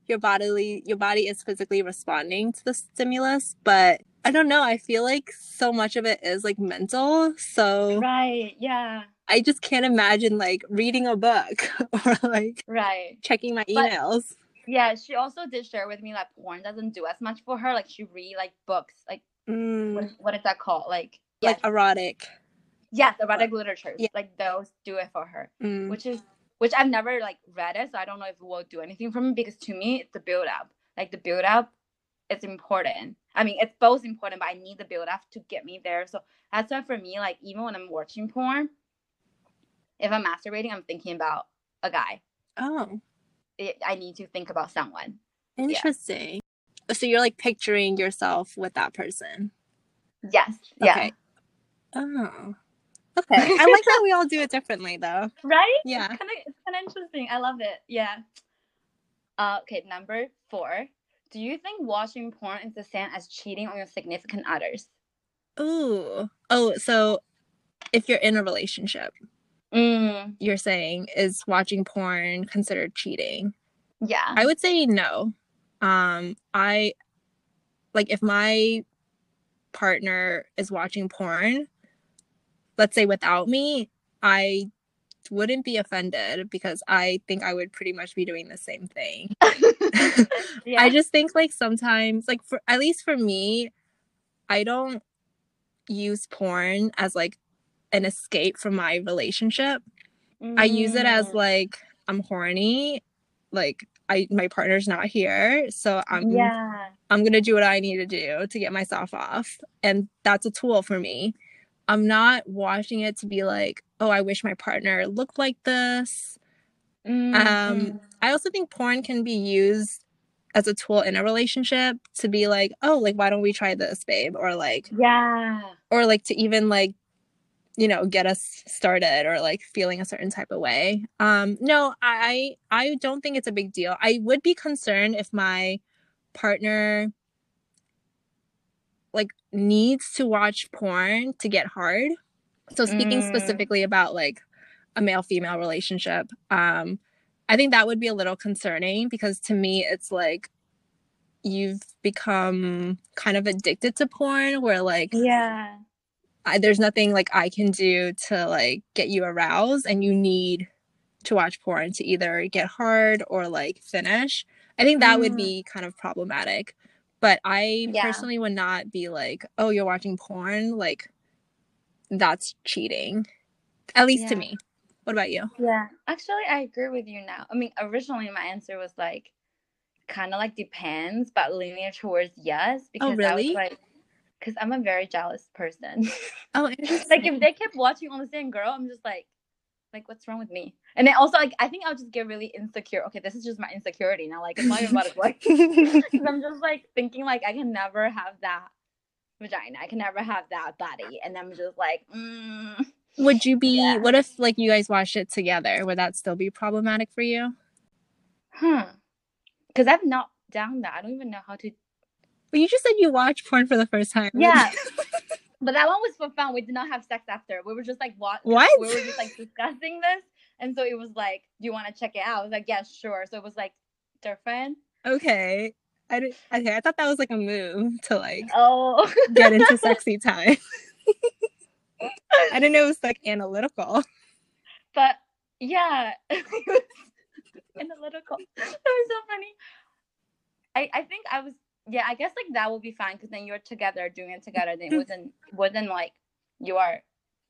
your bodily your body is physically responding to the stimulus, but I don't know. I feel like so much of it is like mental, so right. Yeah. I just can't imagine like reading a book [LAUGHS] or like Right. checking my But- emails. Yeah. She also did share with me like porn doesn't do as much for her. Like she read like books. Like Mm, what, what is that called? Like like erotic. yes, erotic literature. Yeah. Like those do it for her. Mm. Which is which I've never like read it, so I don't know if it will do anything for me because to me it's the build up. Like the build up it's important. I mean, it's both important, but I need the build up to get me there. So that's why for me, like even when I'm watching porn, if I'm masturbating, I'm thinking about a guy. Oh, It, I need to think about someone. interesting. So you're like picturing yourself with that person. Yes. Yeah. Okay. Oh. Okay. I like that we all do it [LAUGHS] differently though. Right? Yeah. It's kind of it's kind of interesting. I love it. Yeah. Uh, okay, number four. Do you think watching porn is the same as cheating on your significant others? Ooh. Oh, so if you're in a relationship, Mm, you're saying is watching porn considered cheating? yeah. I would say no. Um, I like if my partner is watching porn, let's say without me, I wouldn't be offended because I think I would pretty much be doing the same thing. [LAUGHS] yeah. I just think like sometimes like for at least for me, I don't use porn as like an escape from my relationship. I use it as Mm, like I'm horny, like I my partner's not here, so I'm yeah. I'm gonna do what I need to do to get myself off, and that's a tool for me. I'm not watching it to be like, oh, I wish my partner looked like this. Um, mm. I also think porn can be used as a tool in a relationship to be like, oh, like why don't we try this, babe, or like, yeah. or like to even like you know get us started or like feeling a certain type of way um no i i don't think it's a big deal i would be concerned if my partner like needs to watch porn to get hard so speaking Mm. specifically about like a male female relationship um i think that would be a little concerning because to me it's like you've become kind of addicted to porn where like Yeah. I, there's nothing like I can do to like get you aroused and you need to watch porn to either get hard or like finish. I think that would Mm. be kind of problematic. But I Yeah. personally would not be like, "Oh, you're watching porn." Like that's cheating. At least to me. What about you? Yeah. Actually, I agree with you now. I mean, originally my answer was like kind of like depends, but leaning towards yes oh, because I Oh, really? was like because I'm a very jealous person. Oh, [LAUGHS] like if they kept watching on the same girl, I'm just like like what's wrong with me? And then also like I think I'll just get really insecure. Okay, this is just my insecurity now. Like it's not even about it like [LAUGHS] [LAUGHS] 'cause I'm just like thinking like I can never have that vagina. I can never have that body. And I'm just like, mm, would you be Yeah. what if like you guys watched it together? Would that still be problematic for you? Hmm. Because I've not done that. I don't even know how to But you just said you watched porn for the first time. Yeah. [LAUGHS] But that one was for fun. We did not have sex after. We were just like what? What? We were just like discussing this, and so it was like, "Do you want to check it out?" I was like, "Yeah, sure." So it was like different. Okay. I did, okay, I thought that was like a move to like Oh, [LAUGHS] get into sexy time. I didn't know it was like analytical. but yeah, [LAUGHS] analytical. That was so funny. I I think I was yeah. I guess like that would be fine because then you're together doing it together. Then it wasn't wasn't like you are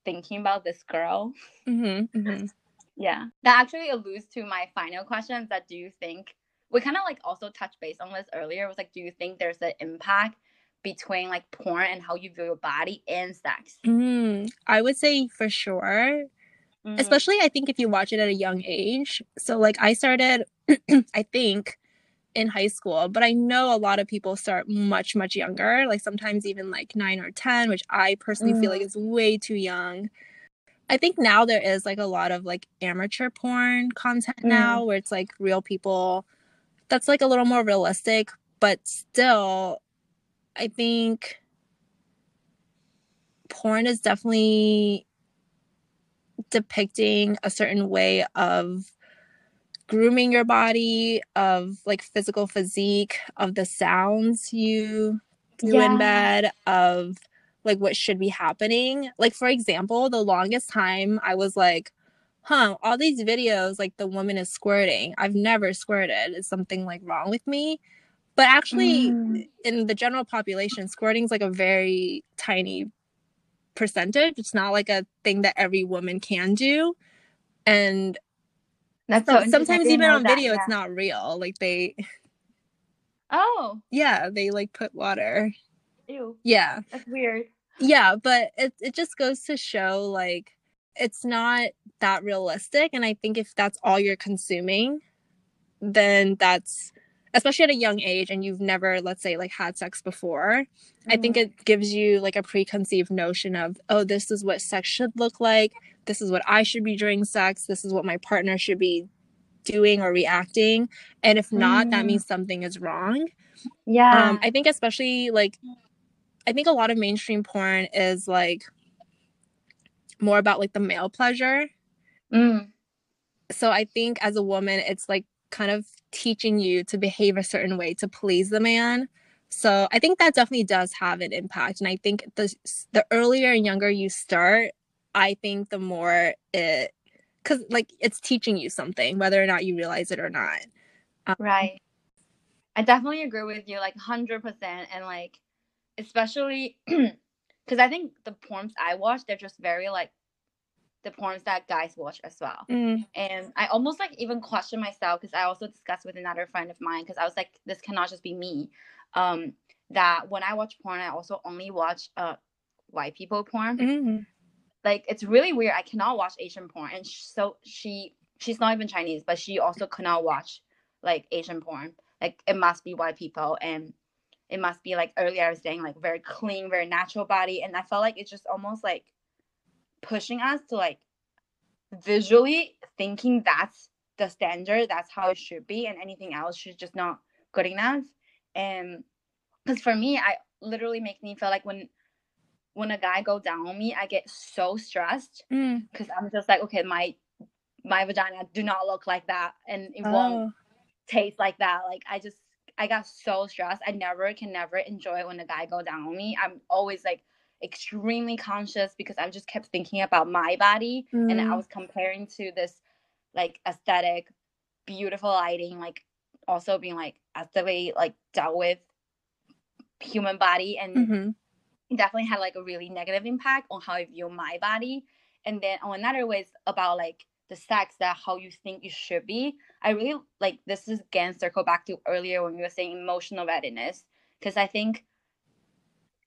thinking about this girl. Mm-hmm, mm-hmm. Yeah. That actually alludes to my final questions that do you think we kind of like also touched base on this earlier. It was like, do you think there's an impact between like porn and how you view your body and sex? Mm, I would say for sure. Mhm. Especially I think if you watch it at a young age. So like I started [CLEARS THROAT] I think in high school, but I know a lot of people start much much younger, like sometimes even like 9 or 10, which I personally feel like is way too young. I think now there is like a lot of like amateur porn content now mm. where it's like real people that's like a little more realistic, but still I think porn is definitely depicting a certain way of grooming your body, of like physical physique, of the sounds you do in bed, of like what should be happening. Like, for example, the longest time I was like, huh, all these videos, like the woman is squirting. I've never squirted. Is something like wrong with me? But actually, Mm. in the general population, squirting is like a very tiny percentage. It's not like a thing that every woman can do. And That's so so interesting. I sometimes even on that, video, yeah. it's not real. Like they, Oh, yeah, they like put water. ew. Yeah. That's weird. Yeah. But it, it just goes to show like it's not that realistic. And I think if that's all you're consuming, then that's, especially at a young age and you've never, let's say, like had sex before, I think Mhm. it gives you like a preconceived notion of, oh, this is what sex should look like. This is what I should be during sex. This is what my partner should be doing or reacting. And if not, that Mm. means something is wrong. Yeah. Um, I think especially like I think a lot of mainstream porn is like more about like the male pleasure. Mm. So I think as a woman, it's like kind of teaching you to behave a certain way to please the man. So I think that definitely does have an impact. And I think the the earlier and younger you start, I think the more it because like it's teaching you something, whether or not you realize it or not. Um, right. I definitely agree with you, like hundred percent, and like especially [CLEARS THROAT] because I think the porns I watch, they're just very like the porns that guys watch as well. Mm. And I almost like even question myself because I also discussed with another friend of mine because I was like, this cannot just be me. Um, that when I watch porn, I also only watch uh white people porn. Mm-hmm. Like it's really weird. I cannot watch Asian porn, and sh- so she she's not even Chinese, but she also cannot watch like Asian porn. Like it must be white people and it must be like earlier I was saying like very clean, very natural body. And I felt like it's just almost like pushing us to like visually thinking that's the standard, that's how it should be, and anything else should just not good enough. And because for me, I literally makes me feel like when when a guy go down on me, I get so stressed because mm. I'm just like, okay, my my vagina do not look like that, and it oh. won't taste like that. Like I just I got so stressed. I never can never enjoy it when a guy go down on me. I'm always like extremely conscious because I just kept thinking about my body mm. and I was comparing to this like aesthetic, beautiful lighting, like also being like aesthetically like dealt with human body and mm-hmm. definitely had like a really negative impact on how I view my body. And then on another ways about like the sex that how you think you should be. I really like this is again circle back to earlier when we were saying emotional readiness because I think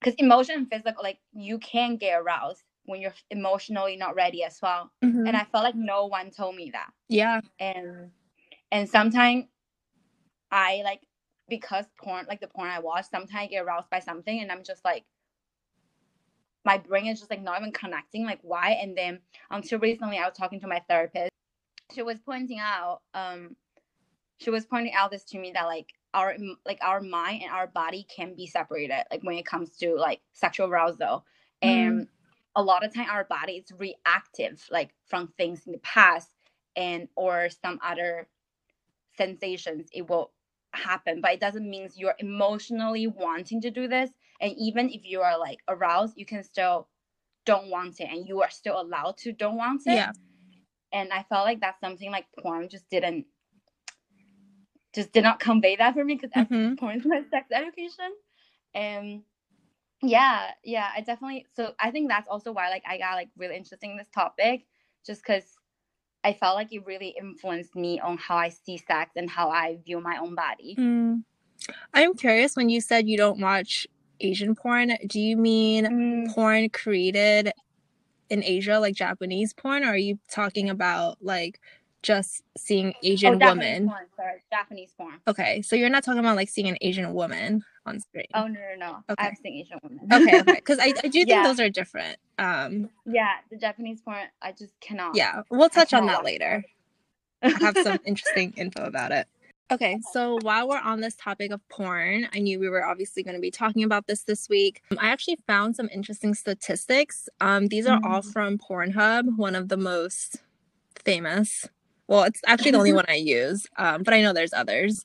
because emotion and physical like you can get aroused when you're emotionally not ready as well. Mm-hmm. And I felt like no one told me that. Yeah. And and sometimes I like because porn like the porn I watch, sometimes I get aroused by something and I'm just like my brain is just like not even connecting like why? And then until recently i was talking to my therapist. She was pointing out um she was pointing out this to me that like our like our mind and our body can be separated like when it comes to like sexual arousal. Mm. and a lot of time our body is reactive like from things in the past and or some other sensations it will happen. But it doesn't mean you're emotionally wanting to do this and even if you are like aroused you can still don't want it and you are still allowed to don't want it yeah and i felt like that's something like porn just didn't just did not convey that for me because mm-hmm. porn is my sex education and yeah yeah i definitely so i think that's also why like i got like really interested in this topic just because i felt like it really influenced me on how i see sex and how i view my own body mm. i'm curious when you said you don't watch Asian porn, do you mean mm. porn created in Asia, like Japanese porn, or are you talking about like just seeing Asian oh, women? Porn, sorry, Japanese porn. Okay, so you're not talking about like seeing an Asian woman on screen. Oh no, no, no. Okay. I've seen Asian women. okay, okay, [LAUGHS] because I, I do think Yeah. those are different. Um, yeah, the Japanese porn, I just cannot. yeah, we'll touch on that later. I have some [LAUGHS] interesting info about it. Okay, so while we're on this topic of porn, I knew we were obviously going to be talking about this this week. Um, I actually found some interesting statistics. Um, these are all Mm. from Pornhub, one of the most famous. Well, it's actually the only [LAUGHS] one I use, um, but I know there's others.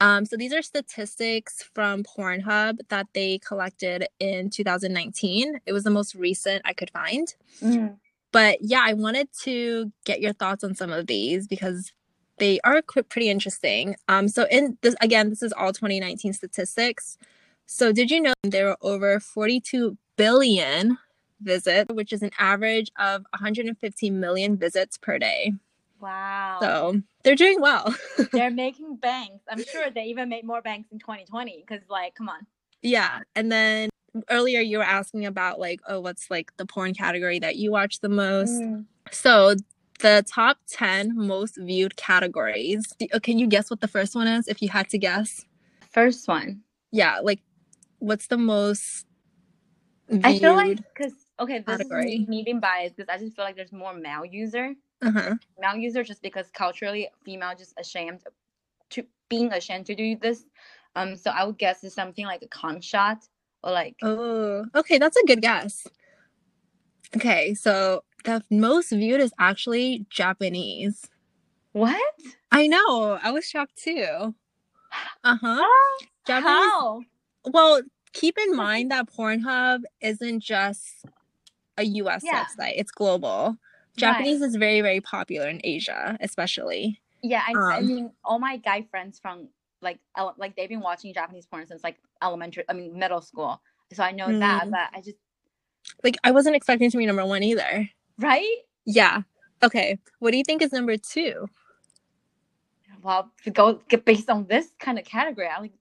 Um, so these are statistics from Pornhub that they collected in 2019. It was the most recent I could find. Mm. But yeah, I wanted to get your thoughts on some of these because they are pretty interesting. Um, so in this again, this is all 2019 statistics. So did you know there were over 42 billion visits, which is an average of 115 million visits per day. Wow. So they're doing well. [LAUGHS] They're making banks. I'm sure they even made more banks in 2020 because, like, come on. yeah, and then earlier you were asking about like, oh, what's like the porn category that you watch the most? Mm. So the top 10 most viewed categories. Uh, Can you guess what the first one is if you had to guess? First one. Yeah, like what's the most viewed? I feel like because okay, this category. is me being biased because I just feel like there's more male user, uh-huh. male user just because culturally female just ashamed to being ashamed to do this. Um, so I would guess it's something like a con shot or like. Oh, okay, that's a good guess. Okay, so the most viewed is actually Japanese. What? I know. I was shocked too. Uh huh. Japanese. How? Well, keep in mind that Pornhub isn't just a US Yeah. website, it's global. Japanese is very, very popular in Asia, especially. Yeah, I, I Um, mean, all my guy friends from like ele- like they've been watching Japanese porn since like elementary, I mean middle school. So I know that, Mm. but I just Like, I wasn't expecting to be number one either. Right. Yeah. Okay. What do you think is number two? Well, to go get based on this kind of category, I like.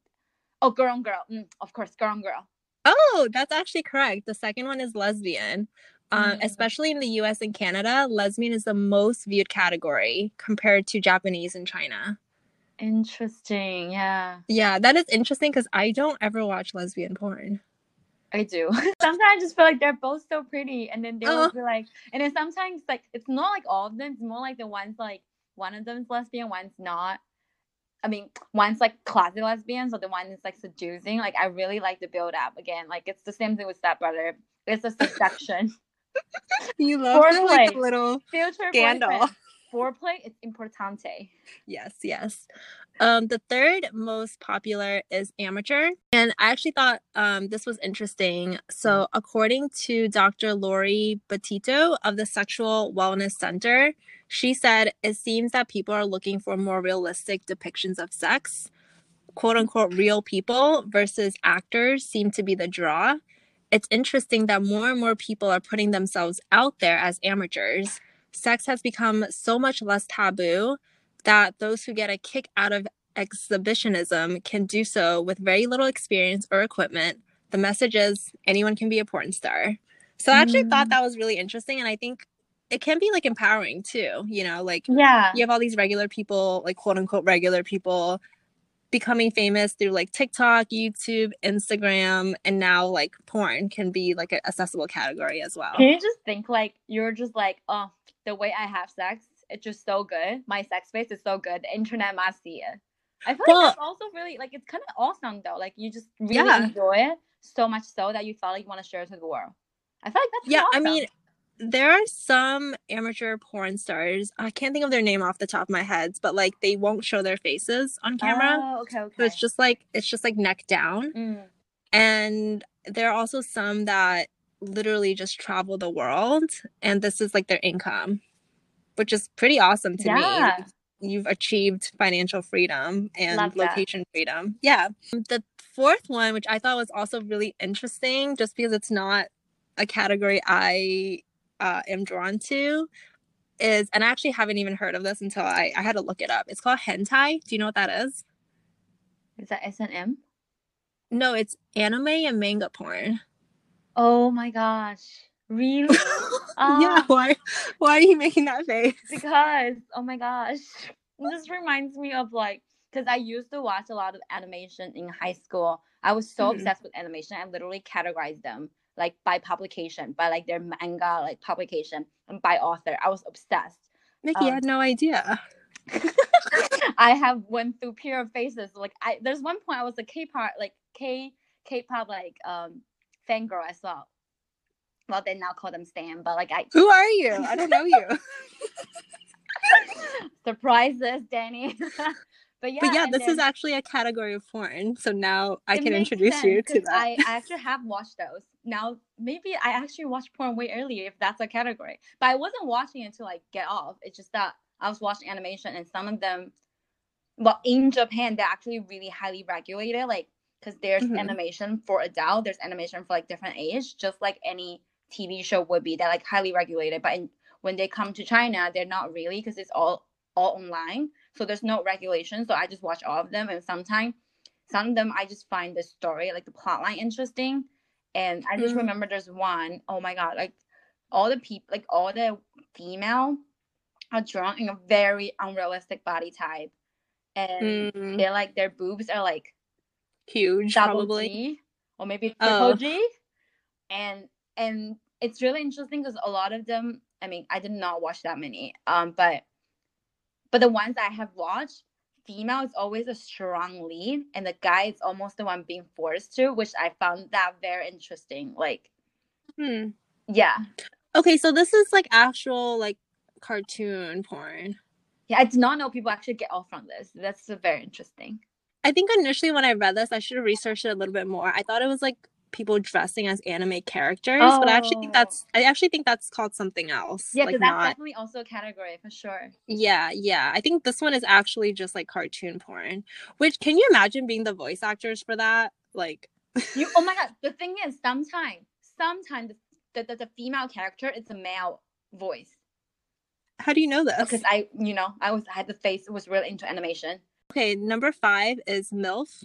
Oh, girl on girl. Mm, of course, girl on girl. Oh, that's actually correct. The second one is lesbian. Um, Mm. Especially in the US and Canada, lesbian is the most viewed category compared to Japanese and China. Interesting. Yeah, Yeah, that is interesting because I don't ever watch lesbian porn. I do. [LAUGHS] sometimes I just feel like they're both so pretty, and then they'll Oh. Uh-huh. be like, and then sometimes like it's not like all of them. It's more like the ones like one of them's lesbian, one's not. I mean, one's like classy lesbian, so the one is like seducing. Like I really like the build up again. Like it's the same thing with Step Brother. It's a seduction. [LAUGHS] You love the, like, Foreplay. the little Future Scandal. boyfriend. Foreplay, is importante. Yes, yes. Um, the third most popular is amateur. And I actually thought um, this was interesting. So, according to Dr. Laurie Betito of the Sexual Wellness Center, she said it seems that people are looking for more realistic depictions of sex. Quote unquote, real people versus actors seem to be the draw. It's interesting that more and more people are putting themselves out there as amateurs. Sex has become so much less taboo that those who get a kick out of exhibitionism can do so with very little experience or equipment. The message is anyone can be a porn star. So I actually thought Mm. that was really interesting. And I think it can be like empowering too. You know, like Yeah. you have all these regular people, like quote unquote regular people, becoming famous through like TikTok, YouTube, Instagram, and now like porn can be like an accessible category as well. Can you just think like you're just like, oh, the way I have sex, it's just so good. My sex space is so good. The internet must see it. I feel Well- like that's also really like it's kind of awesome though. Like you just really Yeah. enjoy it so much so that you felt like you want to share it to the world. I feel like that's Yeah, I mean, there are some amateur porn stars. I can't think of their name off the top of my head, but like they won't show their faces on camera. Oh, okay, okay. So it's just like it's just like neck down. Mm. And there are also some that literally just travel the world and this is like their income, which is pretty awesome to Yeah. me. You've achieved financial freedom and Love that. location freedom. Yeah. The fourth one, which I thought was also really interesting, just because it's not a category I uh, am drawn to, is, and I actually haven't even heard of this until I, I had to look it up. It's called hentai. Do you know what that is? Is that S and M? No, it's anime and manga porn. Oh my gosh. Really? [LAUGHS] yeah, Ah. why why are you making that face? because oh my gosh this reminds me of like because i used to watch a lot of animation in high school i was so Mhm. obsessed with animation i literally categorized them like by publication by like their manga like publication and by author i was obsessed Mickey Um, had no idea. [LAUGHS] i have went through period phases like i there's one point i was a k-pop like k k-pop like um fangirl as well well then I'll call them stan but like i Who are you? I don't know you. [LAUGHS] surprises danny [LAUGHS] but yeah but yeah, this is actually a category of porn. So now I can introduce you to that. I, I actually have watched those. Now maybe I actually watched porn way earlier if that's a category. But I wasn't watching it to like get off. It's just that I was watching animation and some of them well in Japan they're actually really highly regulated, like because there's Mhm. animation for adult, there's animation for like different age, just like any TV show would be. They're like highly regulated. But in, when they come to China, they're not really because it's all all online. So there's no regulation. So I just watch all of them and sometimes some of them I just find the story, like the plot line interesting. And I just Mm. remember there's one, oh my god, like all the people like all the female are drawn in a very unrealistic body type. And Mm, they're like their boobs are like huge, double probably. G or maybe triple Oh. G. And and it's really interesting because a lot of them, I mean, I did not watch that many. Um, but but the ones I have watched female is always a strong lead and the guy is almost the one being forced to, which I found that very interesting. Like, Hmm. yeah. Okay, so this is like actual like cartoon porn. Yeah, I did not know people actually get off from this. That's uh, very interesting. I think initially when I read this, I should have researched it a little bit more. I thought it was like people dressing as anime characters, but I actually think Oh. that's I actually think that's called something else. Yeah, like that's not. definitely also a category for sure. Yeah, yeah. I think this one is actually just like cartoon porn. Which can you imagine being the voice actors for that? Like, You oh my god, [LAUGHS] the thing is sometimes sometimes the, the, the female character is a male voice. how do you know this? Oh, because I you know, I was I had the face was really into animation. Okay, number five is MILF.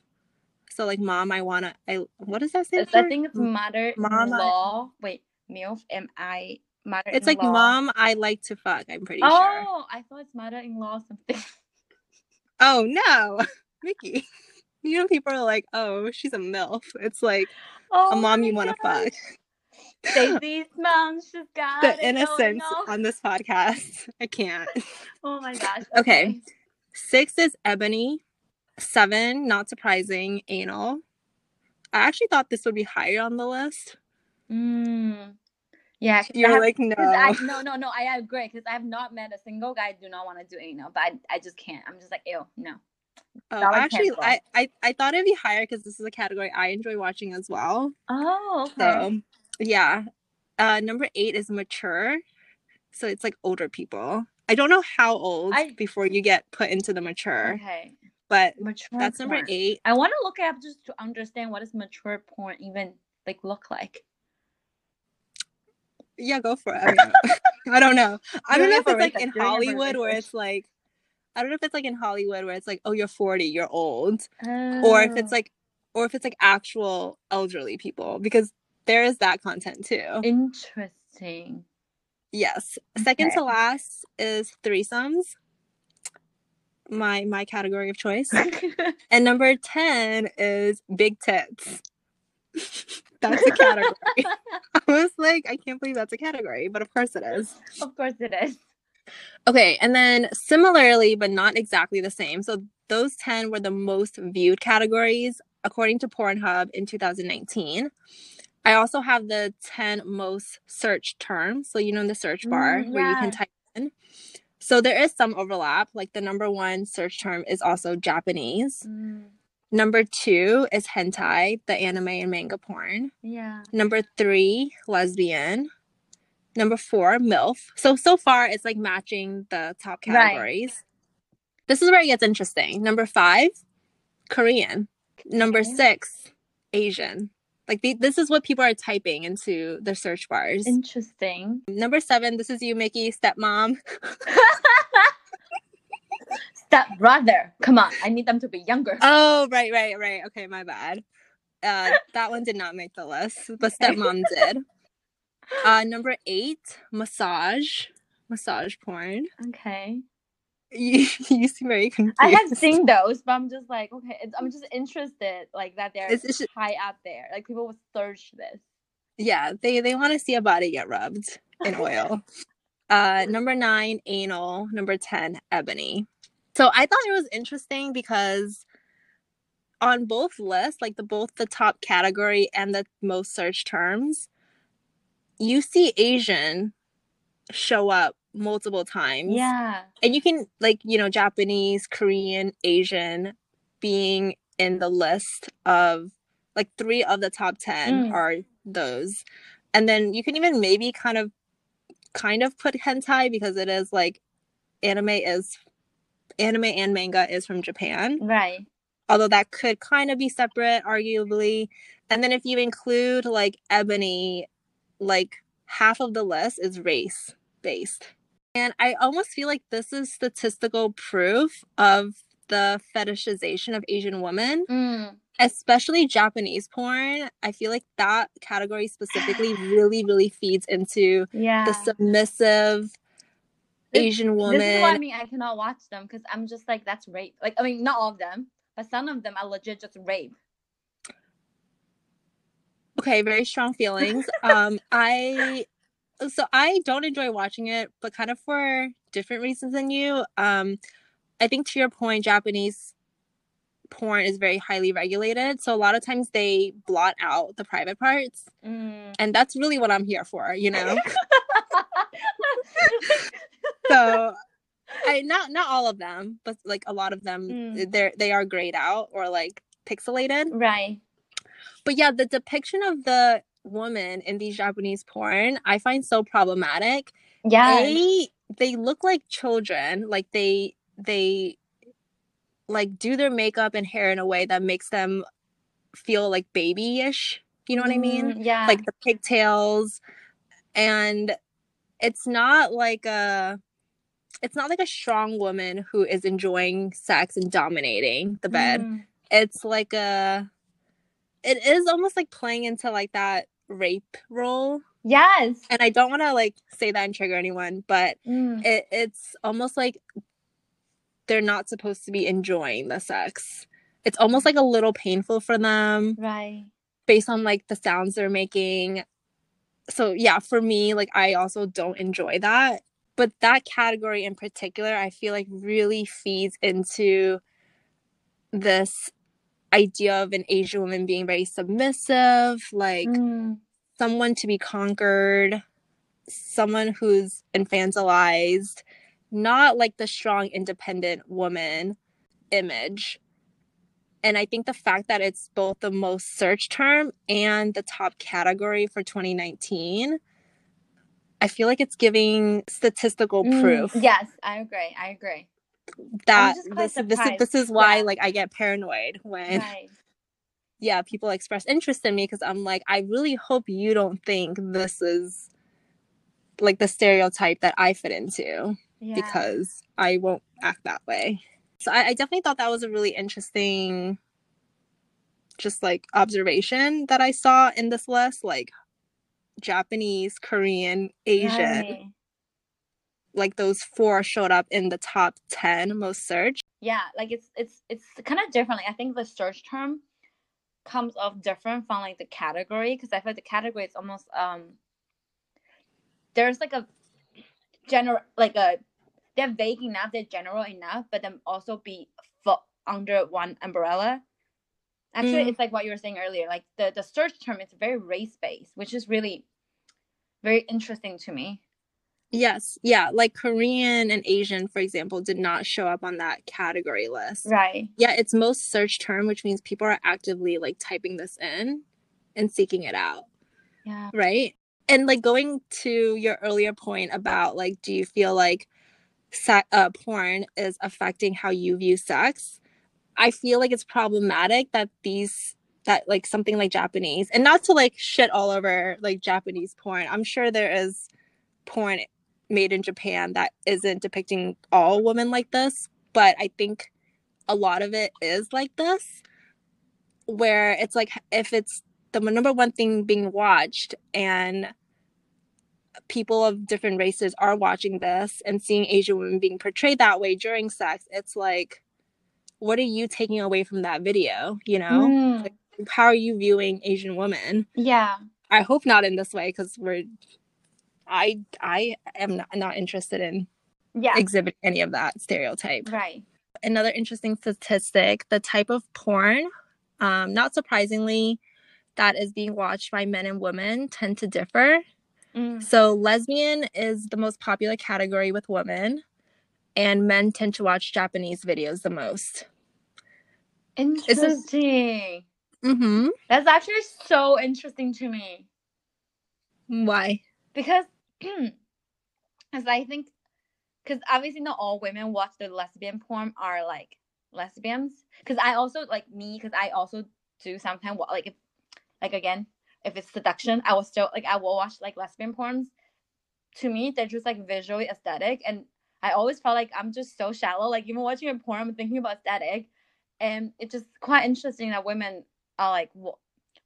So like mom, I wanna I what does that say? I think it's mother Mom, I- law. Wait, MILF M I mother It's like mom, I like to fuck, I'm pretty Oh, sure. Oh, I thought it's mother in law something. Oh no, [LAUGHS] Mickey. You know people are like, oh, she's a MILF. It's like Oh a mom you wanna gosh. fuck. Stacey's mom, she's got The innocence on. on this podcast. [LAUGHS] I can't. Oh my gosh. Okay. Six is ebony. Seven, not surprising, anal. I actually thought this would be higher on the list. Mm. Yeah. I You're have- like, no. I, no, no, no. I agree because I have not met a single guy who do not want to do anal, but I, I just can't. I'm just like, ew, no. Oh, Dollar actually, I, I, I thought it'd be higher because this is a category I enjoy watching as well. Oh, okay. So, yeah. Uh, number eight is mature. So it's like older people. I don't know how old I- before you get put into the mature, okay. But Mature. that's number porn. eight. I want to look up just to understand what does mature porn even like look like. Yeah, go for it. I, mean, [LAUGHS] I don't know. [LAUGHS] I don't know if it's like in it Hollywood where it's like, I don't know if it's like in Hollywood where it's like, oh, you're 40, you're old, or if it's Oh, like, or if it's like actual elderly people because there is that content too. interesting. Yes. Second to last is threesomes. My my category of choice. [LAUGHS] And number 10 is big tits. [LAUGHS] that's a category. [LAUGHS] I was like, I can't believe that's a category, but of course it is. of course it is. Okay, and then similarly, but not exactly the same. So those 10 were the most viewed categories according to Pornhub in 2019. I also have the 10 most searched terms. So, you know, in the search bar Mm, where you can type in. So there is some overlap. Like the number one search term is also Japanese. Mm, Number two is hentai, the anime and manga porn. yeah. Number three, lesbian. Number four, MILF. So, so far, it's like matching the top categories. Right. This is where it gets interesting. Number five, Korean. Number Okay. six, Asian. Like, the, this is what people are typing into the search bars. Interesting. Number seven, this is you, Mickey, stepmom. [LAUGHS] Step brother. Come on, I need them to be younger. Oh, right, right, right. Okay, my bad. Uh, that one did not make the list, but stepmom did. Uh, number eight, massage. Massage porn. okay. You, [LAUGHS] you seem very confused. I have seen those, but I'm just like, okay, it's, I'm just interested, like that they're It's- it's just- high up there. Like people would search this. Yeah, they they want to see a body get rubbed in oil. [LAUGHS] uh, number nine, anal. Number ten, ebony. So I thought it was interesting because on both lists, like the both the top category and the most search terms, you see Asian show up multiple times. Yeah. and you can like you know japanese korean asian being in the list of like three of the top 10 Mm. are those and then you can even maybe kind of kind of put hentai because it is like anime is anime and manga is from japan Right. although that could kind of be separate arguably and then if you include like ebony like half of the list is race based and i almost feel like this is statistical proof of the fetishization of asian women Mm. especially japanese porn i feel like that category specifically [SIGHS] really really feeds into Yeah. the submissive asian woman This is why I mean I cannot watch them because I'm just like that's rape. Like I mean not all of them, but some of them are legit just rape. okay very strong [LAUGHS] feelings um i so i don't enjoy watching it but kind of for different reasons than you um I think to your point, Japanese porn is very highly regulated. So a lot of times they blot out the private parts. Mm. And that's really what I'm here for, you know? [LAUGHS] so I not not all of them, but like a lot of them Mm. they're they are grayed out or like pixelated. right. But yeah, the depiction of the woman in these Japanese porn I find so problematic. Yeah. They they look like children. Like they they like do their makeup and hair in a way that makes them feel like babyish. You know what I mean? Mm, Yeah. Like the pigtails and it's not like a it's not like a strong woman who is enjoying sex and dominating the bed. Mm, It's like a it is almost like playing into like that rape role. yes. And I don't want to like say that and trigger anyone, but Mm, it, it's almost like they're not supposed to be enjoying the sex. It's almost like a little painful for them right. based on like the sounds they're making. So yeah, for me, like I also don't enjoy that. But that category in particular, I feel like really feeds into this idea of an Asian woman being very submissive, like Mm, someone to be conquered, someone who's infantilized, not like the strong, independent woman image. And I think the fact that it's both the most search term and the top category for 2019, I feel like it's giving statistical mm, proof Yes, I agree. I agree. That this, this is this is why Yeah. like I get paranoid when [LAUGHS] Right. yeah, people express interest in me because I'm like, I really hope you don't think this is like the stereotype that I fit into Yeah. because I won't act that way. So I, I definitely thought that was a really interesting, just like observation that I saw in this list, like Japanese, Korean, Asian, Right. Like those four showed up in the top 10 most searched. yeah like it's it's it's kind of different like i think the search term comes off different from like the category because i feel like the category is almost um there's like a general like a they're vague enough they're general enough but then also be fo- under one umbrella actually Mm. it's like what you were saying earlier like the the search term is very race based which is really very interesting to me Yes, yeah, like Korean and Asian, for example, did not show up on that category list. right Yeah, it's most search term, which means people are actively like typing this in and seeking it out, yeah right? And like going to your earlier point about like, do you feel like se- uh, porn is affecting how you view sex? I feel like it's problematic that these that like something like Japanese and not to like shit all over like Japanese porn. I'm sure there is porn made in Japan that isn't depicting all women like this, but I think a lot of it is like this where it's like if it's the number one thing being watched and people of different races are watching this and seeing Asian women being portrayed that way during sex, it's like what are you taking away from that video, you know? Mm, How are you viewing Asian women? yeah I hope not in this way because we're I I am not, not interested in yeah exhibiting any of that stereotype. right Another interesting statistic: the type of porn, um, not surprisingly, that is being watched by men and women tend to differ. Mm. So lesbian is the most popular category with women, and men tend to watch Japanese videos the most. Interesting. Mm-hmm. That's actually so interesting to me Why? because, [CLEARS THROAT] because I think, because obviously not all women watch the lesbian porn are like lesbians. Because I also like me, because I also do sometimes like if, like again, if it's seduction, I will still like I will watch like lesbian porns. To me, they're just like visually aesthetic, and I always felt like I'm just so shallow. Like even watching a porn, I'm thinking about aesthetic, and it's just quite interesting that women are like w-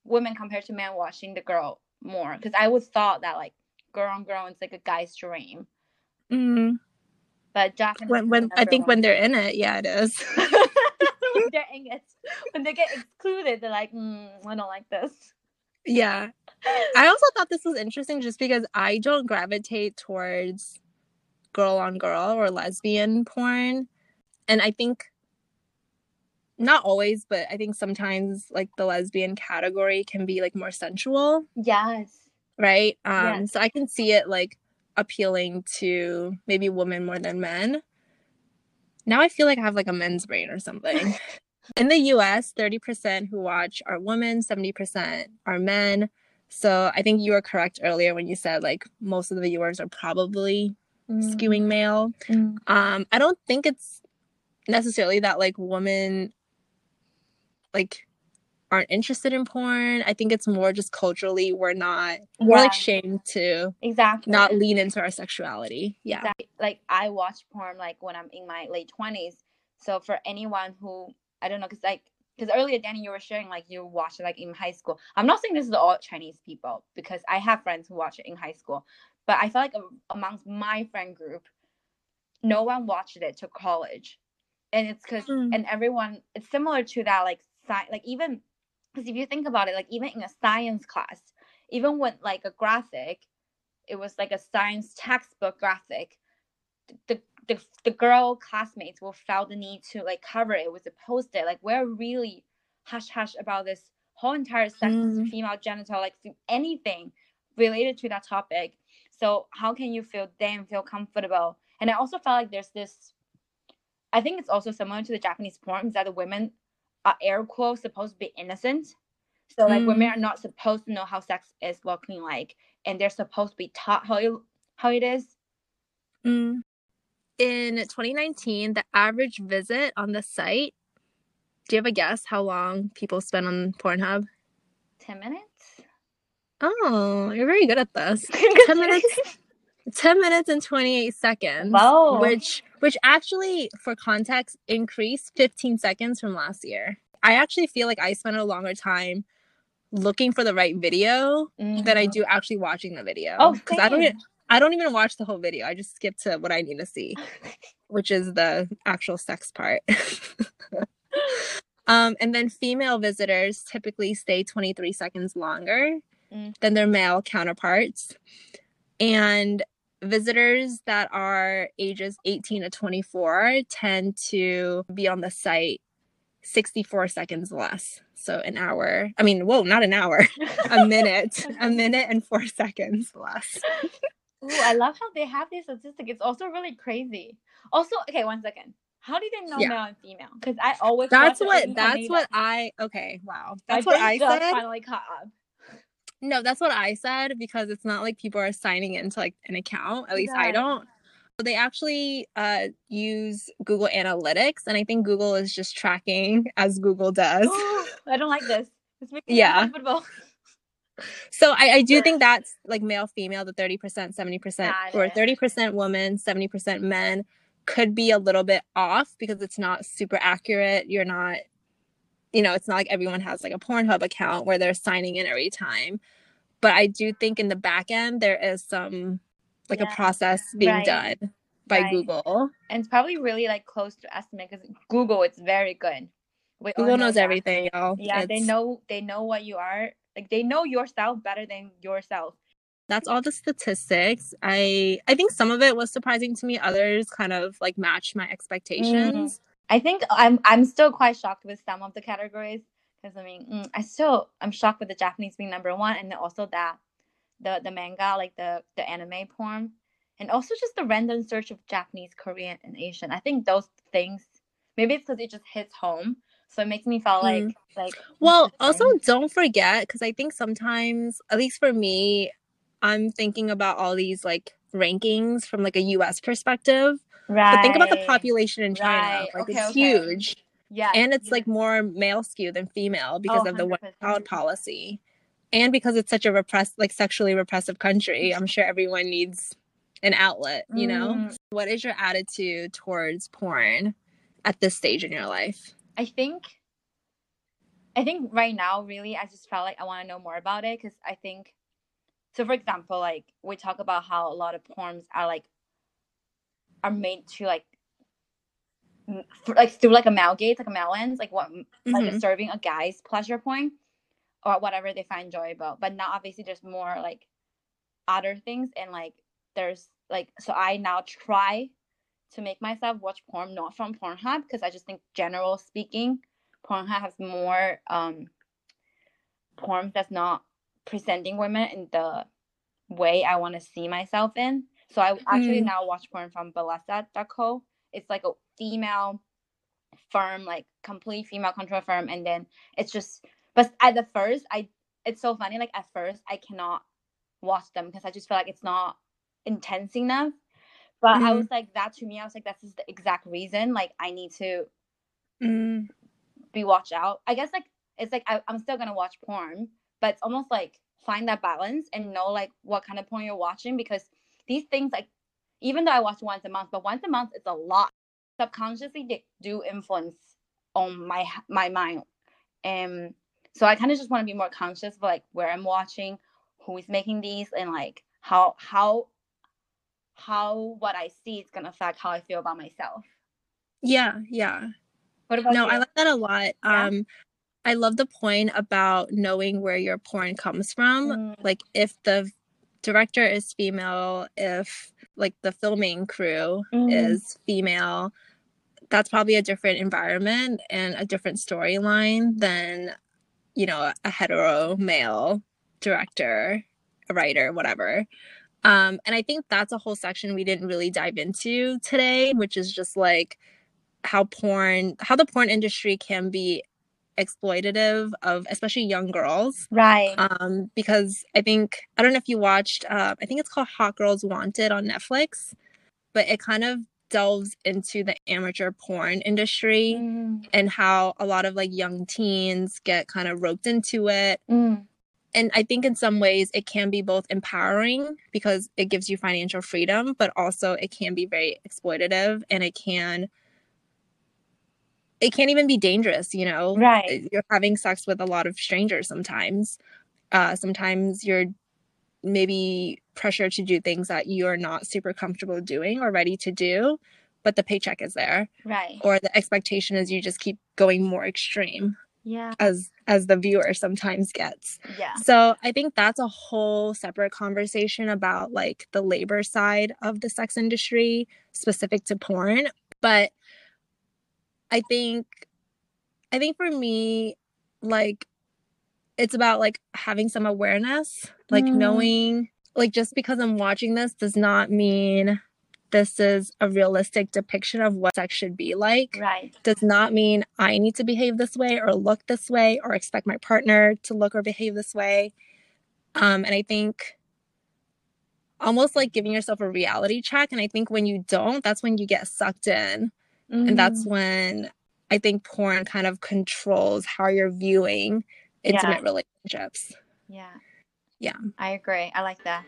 women compared to men watching the girl more. Because I always thought that like girl on girl it's like a guy's dream, Mm. but Japanese When when I think when they're in it, yeah, it is. [LAUGHS] when they're in it, when they get excluded, they're like, mm, I don't like this. yeah. [LAUGHS] I also thought this was interesting just because I don't gravitate towards girl on girl or lesbian porn. and I think not always, but I think sometimes like the lesbian category can be like more sensual. Yes. Right. Um, so I can see it like appealing to maybe women more than men. Now I feel like I have like a men's brain or something. [LAUGHS] In the US, 30% who watch are women, 70% are men. So I think you were correct earlier when you said like most of the viewers are probably skewing male. Mm. Um, I don't think it's necessarily that like women like aren't interested in porn. I think it's more just culturally we're not we're like shamed to Exactly. not lean into our sexuality. Yeah. Exactly. Like I watch porn like when I'm in my late twenties. So for anyone who I don't know, cause like because earlier Danny, you were sharing like you watched it like in high school. I'm not saying this is all Chinese people because I have friends who watch it in high school, but I feel like a- amongst my friend group, no one watched it to college, and it's because Mm. and everyone it's similar to that like like even because if you think about it, like even in a science class, even when like a graphic, it was like a science textbook graphic the the, the girl classmates will felt the need to like cover it with a post-it. Like we're really hush hush about this whole entire sex Mm. female genital like anything related to that topic. So how can you feel damn feel comfortable? And i also felt like there's this i think it's also similar to the japanese porn is that the women are air quotes supposed to be innocent so like women Mm. are not supposed to know how sex is looking like and they're supposed to be taught how it, how it is Mm. In 2019, the average visit on the site, do you have a guess how long people spend on Pornhub? 10 minutes Oh, you're very good at this. [LAUGHS] 10 minutes 10 minutes and 28 seconds. Wow. Which which actually for context increased 15 seconds from last year. I actually feel like I spent a longer time looking for the right video than I Mhm. do actually watching the video. Oh, Cuz I don't even, I don't even watch the whole video. I just skip to what I need to see, [LAUGHS] which is the actual sex part. [LAUGHS] um and then female visitors typically stay 23 seconds longer Mm. than their male counterparts. And visitors that are ages 18 to 24 tend to be on the site 64 seconds less. So an hour, I mean, whoa, not an hour, [LAUGHS] a minute, a minute and four seconds less. [LAUGHS] Ooh, I love how they have this statistic. It's also really crazy. Also, okay, one second. How do they know Yeah. male and female? Because I always That's what, that's what I, okay, wow. That's what I said. Finally caught up. No, that's what I said because it's not like people are signing into like an account. At least I don't. They actually uh, use Google Analytics, and I think Google is just tracking as Google [GASPS] does. I don't like this. This makes me Yeah. uncomfortable. So I, I do think [LAUGHS] that's like male, female, the 30%, 70%, or 30% women, 70% men could be a little bit off because it's not super accurate. You're not, you know, it's not like everyone has like a Pornhub account where they're signing in every time. But I do think in the back end, there is some like Yeah. a process being Right. done by Right. Google. And it's probably really like close to estimate because Google it's very good. We oh, Google know knows everything, y'all. Yeah, they know they know what you are. Like they know yourself better than yourself. that's all the statistics. I I think some of it was surprising to me. Others kind of like matched my mm-hmm. expectations. I think I'm I'm still quite shocked with some of the categories because I mean mm, I still I'm shocked with the Japanese being number one and also that the the manga like the the anime porn and also just the random search of Japanese, Korean, and Asian. I think those things maybe it's because it just hits home, so it makes me feel like Mm. like Well, also don't forget because I think sometimes, at least for me, I'm thinking about all these like rankings from like a US perspective. Right. But think about the population in China. Right. Like Okay, it's okay. huge. Yeah, And it's yeah. like more male skewed than female because Oh, of the one child policy. And because it's such a repressed like sexually repressive country, I'm sure everyone needs an outlet, you know? Mm. What is your attitude towards porn at this stage in your life? I think I think right now really I just felt like I want to know more about it because I think so for example like we talk about how a lot of porns are like are made to like for, like through like a male gaze like a male lens like what like Mhm. serving a guy's pleasure point or whatever they find enjoyable but now obviously there's more like other things and like there's like so I now try to make myself watch porn not from Pornhub because I just think general speaking, Pornhub has more um porn that's not presenting women in the way I want to see myself in. So I actually Mm. now watch porn from Bellesa.co. It's like a female firm, like complete female control firm, and then it's just. But at the first, I it's so funny. Like at first, I cannot watch them because I just feel like it's not intense enough. But I Mhm. was like that to me. I was like, that's just the exact reason. Like I need to Mm. be watched out. I guess like it's like I, I'm still gonna watch porn, but it's almost like find that balance and know like what kind of porn you're watching because these things like even though I watch once a month, but once a month is a lot. Subconsciously, they do influence on my my mind, and so I kind of just want to be more conscious of like where I'm watching, who is making these, and like how how how what I see is gonna affect how I feel about myself. Yeah, yeah. What about No, you? I like that a lot. Yeah? Um I love the point about knowing where your porn comes from. Mm. Like if the director is female, if like the filming crew Mm. is female, that's probably a different environment and a different storyline than, you know, a hetero male director, a writer, whatever. Um, and I think that's a whole section we didn't really dive into today, which is just like how porn, how the porn industry can be exploitative of especially young girls. right. Um, because I think I don't know if you watched, uh, I think it's called Hot Girls Wanted on Netflix, but it kind of delves into the amateur porn industry Mm. and how a lot of like young teens get kind of roped into it Mm. and I think in some ways it can be both empowering because it gives you financial freedom, but also it can be very exploitative and it can it can't even be dangerous, you know. Right. You're having sex with a lot of strangers sometimes. Uh sometimes you're maybe pressured to do things that you're not super comfortable doing or ready to do, but the paycheck is there Right. or the expectation is you just keep going more extreme Yeah. as as the viewer sometimes gets. Yeah. So I think that's a whole separate conversation about like the labor side of the sex industry specific to porn. But I think I think for me, like it's about like having some awareness, like Mm. knowing like just because I'm watching this does not mean this is a realistic depiction of what sex should be like Right. does not mean I need to behave this way or look this way or expect my partner to look or behave this way. Um, and I think almost like giving yourself a reality check. And I think when you don't, that's when you get sucked in. And that's Mm. when I think porn kind of controls how you're viewing intimate relationships. Yeah. Yeah. I agree. I like that.